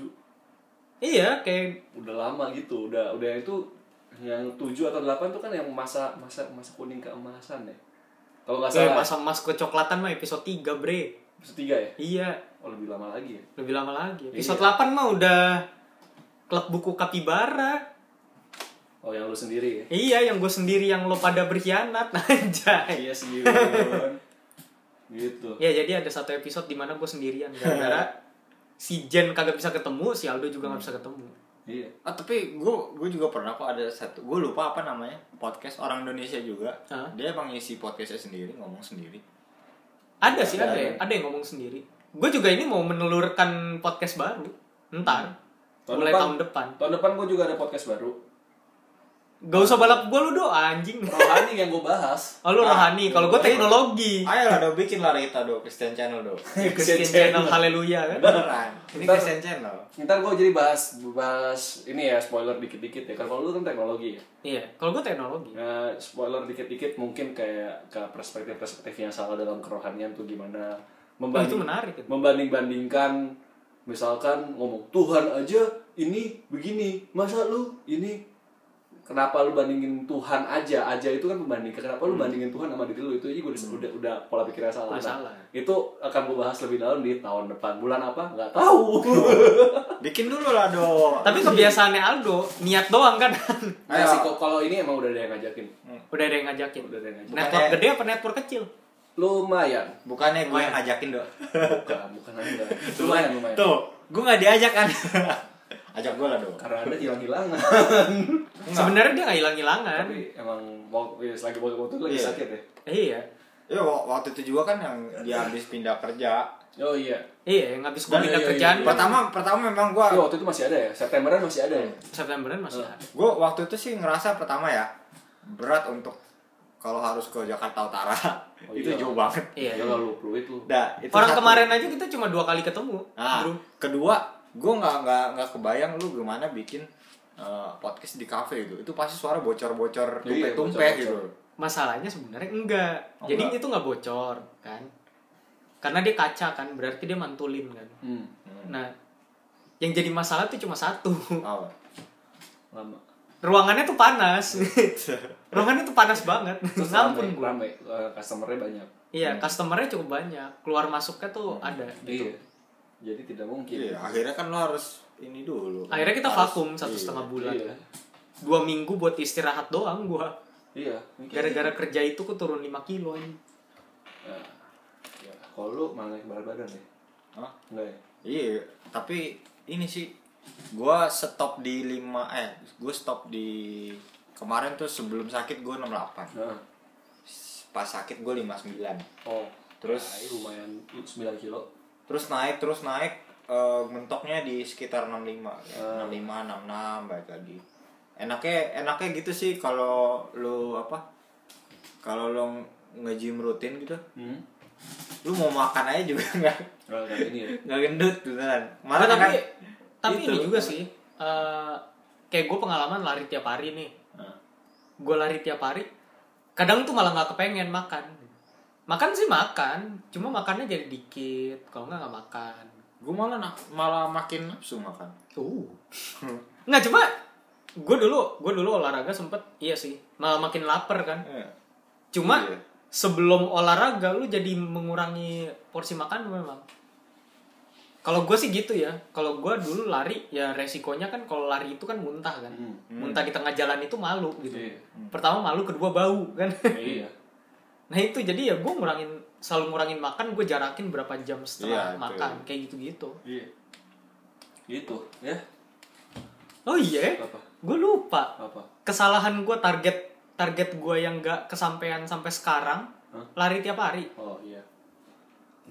Iya, kayak udah lama gitu udah udah itu yang 7 atau 8 tuh kan yang masa masa masa kuning keemasan ya kalau nggak kayak salah masa mas kecoklatan mah episode 3, Bre. episode 3 ya Iya, oh lebih lama lagi ya lebih lama lagi. Episode Iya. 8 mah udah klub buku kapibara. oh yang lu sendiri ya Iya, yang gue sendiri yang lo pada berkhianat anjay. iya kan. gitu Ya jadi ada satu episode di mana gue sendirian gara-gara si Jen kagak bisa ketemu, si Aldo juga nggak bisa ketemu. iya Ah tapi gue gue juga pernah kok ada satu gue lupa apa namanya podcast orang Indonesia juga Hah? dia emang ngisi podcastnya sendiri ngomong sendiri Ada sih ada, Ada. ya, ada yang ngomong sendiri. Gue juga ini mau menelurkan podcast baru. Ntar. Tahun mulai depan. tahun depan. tahun depan gue juga ada podcast baru Gak usah balap gue lu do anjing. rohani yang gue bahas Oh lu Ah, rohani, kalau gue teknologi. ayo lah do bikin lah Rita do Christian Channel do Christian channel haleluya kan. beneran ini Ntar- Christian Channel ntar gue jadi bahas bahas ini ya spoiler dikit-dikit ya kalau lu kan teknologi ya Iya, kalau gue teknologi. Nah, spoiler dikit-dikit mungkin kayak ke perspektif-perspektif yang salah dalam kerohanian tuh gimana Oh, itu menarik. itu. membanding-bandingkan misalkan ngomong Tuhan aja ini begini masa lu ini kenapa lu bandingin Tuhan aja? Aja itu kan membandingkan kenapa lu bandingin Tuhan sama diri lu? Itu aja gue udah, udah udah pola pikirnya salah. Udah Nah, salah. itu akan gue bahas lebih dalam di tahun depan. Bulan apa? Nggak tahu. Bikin dulu lah do Tapi kebiasaannya Aldo, niat doang kan. nah, sih kalau ini emang udah ada yang ngajakin. Udah ada yang ngajakin. udah ada yang ngajakin. Network gede apa network kecil? lumayan. Bukannya gue yang ngajakin do bukan bukan anda lumayan lumayan. Tuh gue nggak diajak kan ajak gue lah do karena anda hilang-hilangan Sebenarnya dia nggak hilang-hilangan. tapi emang waktu ya, lagi waktu itu lagi Iya. sakit ya Iya. ya wa- waktu itu juga kan yang dia habis pindah kerja oh iya Iya, yang habis gue pindah iya, iya, kerjaan iya. pertama pertama memang gue Iya, waktu itu masih ada ya Septemberan masih ada ya Septemberan masih ada. gue waktu itu sih ngerasa pertama ya berat untuk kalau harus ke Jakarta Utara Oh, itu iya. jauh banget Iya. ya lalu fluid lu Nah, itu Orang satu. kemarin aja kita cuma dua kali ketemu, Nah, bro. kedua, gue nggak nggak nggak kebayang lu gimana bikin eh, podcast di cafe itu. Itu pasti suara bocor-bocor Iya, tumpeh-tumpeh bocor-bocor. gitu. Masalahnya sebenarnya enggak. Oh, Jadi enggak. itu nggak bocor, kan? Karena dia kaca kan, berarti dia mantulin kan. hmm. Nah, yang jadi masalah tuh cuma satu. Oh. lama Ruangannya tuh panas. Ruangannya tuh panas banget. terus Ngampun rame eh, customernya banyak Iya, customernya cukup banyak. Keluar masuknya tuh ada gitu. iya jadi tidak mungkin Iya, akhirnya kan lo harus ini dulu. Akhirnya kita Harus- vakum satu iya. setengah bulan. Iya. kan. Dua minggu buat istirahat doang gua. iya. Gara-gara kerja itu ku turun 5 kilo ini. Nah, ya. kalau lu malah naik berat badan ya Hah? enggak ya Iya, tapi ini sih gua stop di 5 eh gue stop di kemarin tuh sebelum sakit gue 68. nah. Pas sakit gue 59. oh Terus nah, lumayan 9 kilo terus naik terus naik eh, mentoknya di sekitar 65 ya. Hmm. 65 66 balik lagi enaknya enaknya gitu sih kalau lu apa kalau lu nge-gym rutin gitu hmm? lu mau makan aja juga nggak Nah, ya nggak gendut beneran Nah, malah tapi kan tapi itu. ini juga sih eh, kayak gue pengalaman lari tiap hari nih Nah, gue lari tiap hari kadang tuh malah nggak kepengen makan makan sih makan cuma makannya jadi dikit kalau nggak nggak makan. Gue malah nak- malah makin nafsu makan. Uh nggak cuma gue dulu gue dulu olahraga sempet iya sih malah makin lapar kan. Iya. cuma Iya. sebelum olahraga lu jadi mengurangi porsi makan memang. Kalau gue sih gitu ya kalau gue dulu lari ya resikonya kan kalau lari itu kan muntah kan. Hmm. muntah di tengah jalan itu malu gitu. Iya. pertama malu kedua bau kan. Iya nah itu jadi ya gue ngurangin selalu ngurangin makan gue jarakin berapa jam setelah itu. makan kayak gitu gitu iya gitu ya oh iya gue lupa apa kesalahan gue target target gue yang gak kesampaian sampai sekarang Hah? lari tiap hari oh iya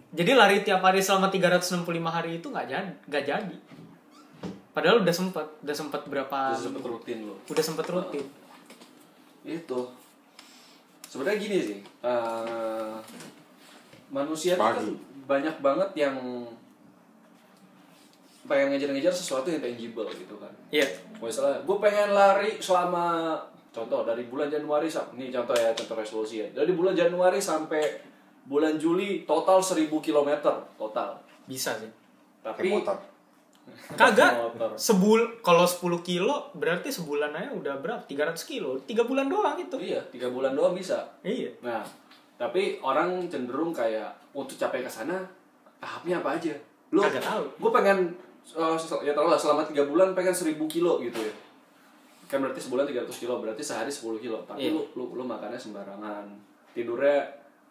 Jadi lari tiap hari selama 365 hari itu nggak jadi, nggak jadi. Padahal udah sempet, udah sempet berapa Terus sempet rutin lo. udah sempet rutin. Itu. Sebenarnya gini sih. eh, manusia tuh kan banyak banget yang pengen ngejar-ngejar sesuatu yang tangible gitu kan. Iya. Misalnya, gue pengen lari selama contoh dari bulan Januari sampai ini contoh ya contoh resolusi ya dari bulan Januari sampai bulan Juli total 1000 km total Bisa sih. tapi motor Kagak. Sebul kalau 10 kilo berarti sebulan aja udah berapa? 300 kilo. 3 bulan doang itu. iya tiga bulan doang bisa Iya. nah tapi orang cenderung kayak untuk capai ke sana tahapnya apa aja lu Kagak tahu. gue pengen sel- ya tau lah selama tiga bulan pengen 1000 kilo gitu ya kan berarti sebulan 300 kilo berarti sehari 10 kilo tapi Iya. lu, lu lu makannya sembarangan tidurnya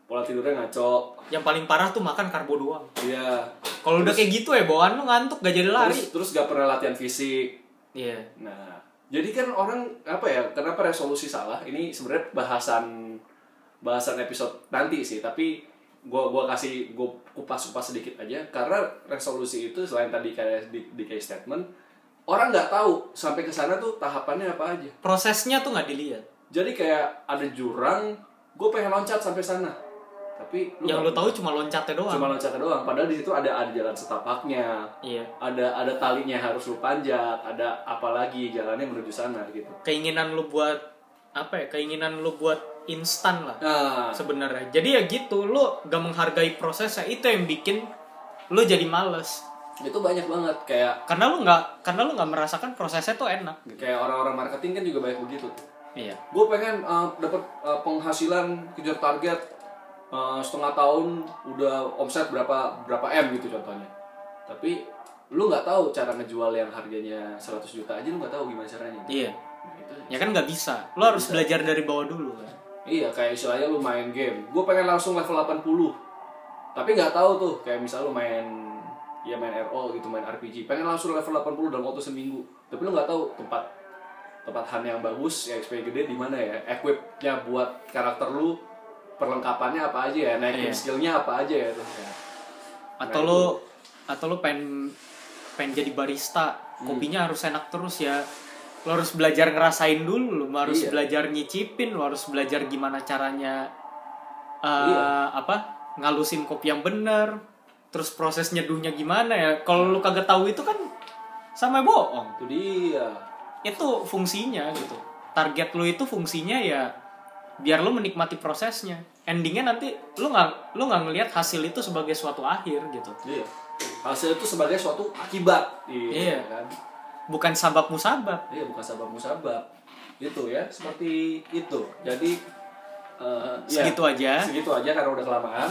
pola tidurnya ngaco Yang paling parah tuh makan karbo doang. iya Kalau udah kayak gitu ya bawaan lu ngantuk gak jadi lari. terus terus gak pernah latihan fisik Iya. nah jadi kan orang apa ya kenapa resolusi salah ini sebenarnya bahasan bahasan episode nanti sih tapi gua gua kasih gua kupas kupas sedikit aja karena resolusi itu selain tadi kayak di, di kayak statement orang nggak tahu sampai ke sana tuh tahapannya apa aja Prosesnya tuh nggak dilihat. jadi kayak ada jurang gue pengen loncat sampai sana tapi Yang nggak- lu tahu cuma loncatnya doang. cuma loncatnya doang. Padahal di situ ada ada jalan setapaknya. Iya. ada ada talinya harus lu panjat. Ada apa lagi jalannya menuju sana gitu. Keinginan lu buat apa ya? Keinginan lu buat instan lah. nah sebenarnya. Jadi ya gitu lu gak menghargai prosesnya itu yang bikin lu jadi males. Itu banyak banget kayak karena lu nggak karena lu nggak merasakan prosesnya tuh enak. Kayak orang-orang marketing kan juga banyak begitu iya. Gue pengen uh, dapat uh, penghasilan kejar target uh, setengah tahun udah omset berapa berapa m gitu contohnya tapi lu nggak tahu cara ngejual yang harganya 100 juta aja lu nggak tahu gimana caranya iya Nah, itu ya kan nggak bisa lu harus belajar dari bawah dulu kan Iya, kayak istilahnya lu main game. Gue pengen langsung level 80. Tapi nggak tahu tuh, kayak misal lu main ya main RO gitu, main RPG. Pengen langsung level 80 dalam waktu seminggu. Tapi lu nggak tahu tempat tempat Han yang bagus, ya XP gede di mana ya? Equipnya buat karakter lu, perlengkapannya apa aja ya? Naikin Iya. skillnya apa aja ya tuh. Ya. atau Nah, lu atau lu pengen pengen jadi barista Hmm. kopinya harus enak terus ya lu harus belajar ngerasain dulu lu harus Iya. belajar nyicipin lu harus belajar gimana caranya uh, Iya. apa ngalusin kopi yang bener terus proses nyeduhnya gimana ya kalau lu kagak tahu itu kan sama bohong Itu dia. itu fungsinya gitu target lu itu fungsinya ya biar lu menikmati prosesnya. Endingnya nanti lu nggak lu nggak ngelihat hasil itu sebagai suatu akhir gitu. Iya. Hasil itu sebagai suatu akibat. Iya. kan? bukan sabab musabab. Iya bukan sabab musabab. Gitu ya seperti itu. Jadi ya, segitu aja. segitu aja karena udah kelamaan.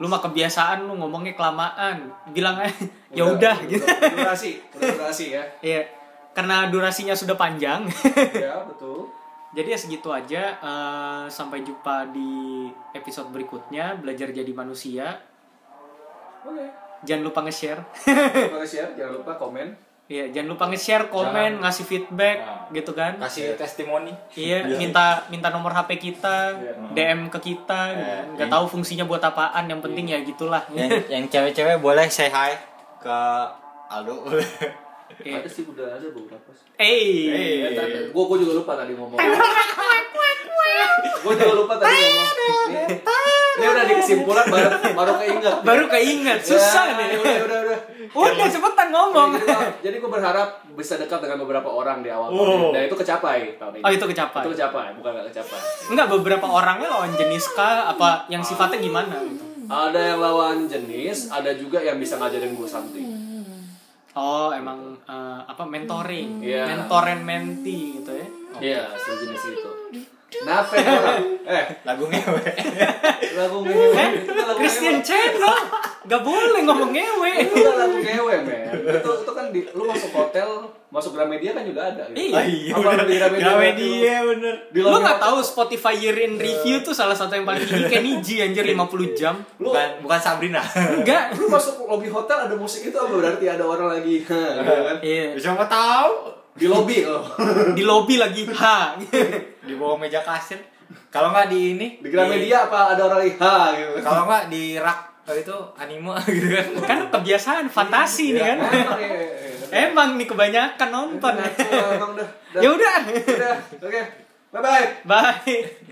Lu mah kebiasaan lu ngomongnya kelamaan. Bilang aja ya udah gitu. Durasi durasi ya. Iya karena durasinya sudah panjang. Ya betul jadi ya segitu aja Eh, sampai jumpa di episode berikutnya belajar jadi manusia oke jangan lupa nge-share terima kasih ya jangan lupa komen Iya, jangan lupa nge-share, komen, ngasih feedback, Nah. gitu kan? kasih testimoni Iya, minta minta nomor HP kita, Iya. DM ke kita, gitu. Eh, nggak ini- tahu fungsinya buat apaan, yang penting ya gitulah. yang yang cewek-cewek boleh say hi ke Aldo Iya. ada sih udah ada beberapa sih Eh, gue gue juga lupa tadi ngomong gue juga lupa tadi ngomong ini, ini udah di kesimpulan baru baru keinget baru keinget, susah Ya, nih. udah udah udah Udah cepetan ngomong. Jadi, gue berharap bisa dekat dengan beberapa orang di awal tahun Oh. Dan itu kecapai tahun ini. Oh, itu kecapai. Itu kecapai, bukan gak kecapai. Enggak beberapa orangnya lawan jenis kah apa yang sifatnya gimana gitu. Ada yang lawan jenis, ada juga yang bisa ngajarin gue something. Oh, emang eh, apa mentoring, Iya. mentor and mentee gitu ya. Iya, sejenis itu. Kenapa ya, orang? Eh, lagu ngewe lagu ngewe. Eh, Christian. Channel. Gak boleh ngomong ngewe. Itu kan lagu ngewe, men. Itu, itu kan di, lu masuk hotel, masuk Gramedia kan juga ada. Gitu. Iya. Apa lu di Gramedia? gawe nanti lu- dia bener Di Lu lobby gak hotel- tahu Spotify Year in Review tuh salah satu yang paling tinggi kayak Niji anjir 50 jam. Lu, bukan bukan Sabrina Enggak. lu masuk lobby hotel ada musik itu apa berarti ada orang lagi gitu kan? Iya. bisa nggak tahu di lobby loh Di lobby lagi. Ha. di bawah meja kasir kalau nggak di ini di Gramedia apa ada orang lagi ha gitu di- kalau nggak di rak oh, itu anime gitu kan Kan kebiasaan fantasi nih kan. Emang, nih kebanyakan nonton. Emang dah. Ya udah. Udah. Oke. Bye bye. Bye.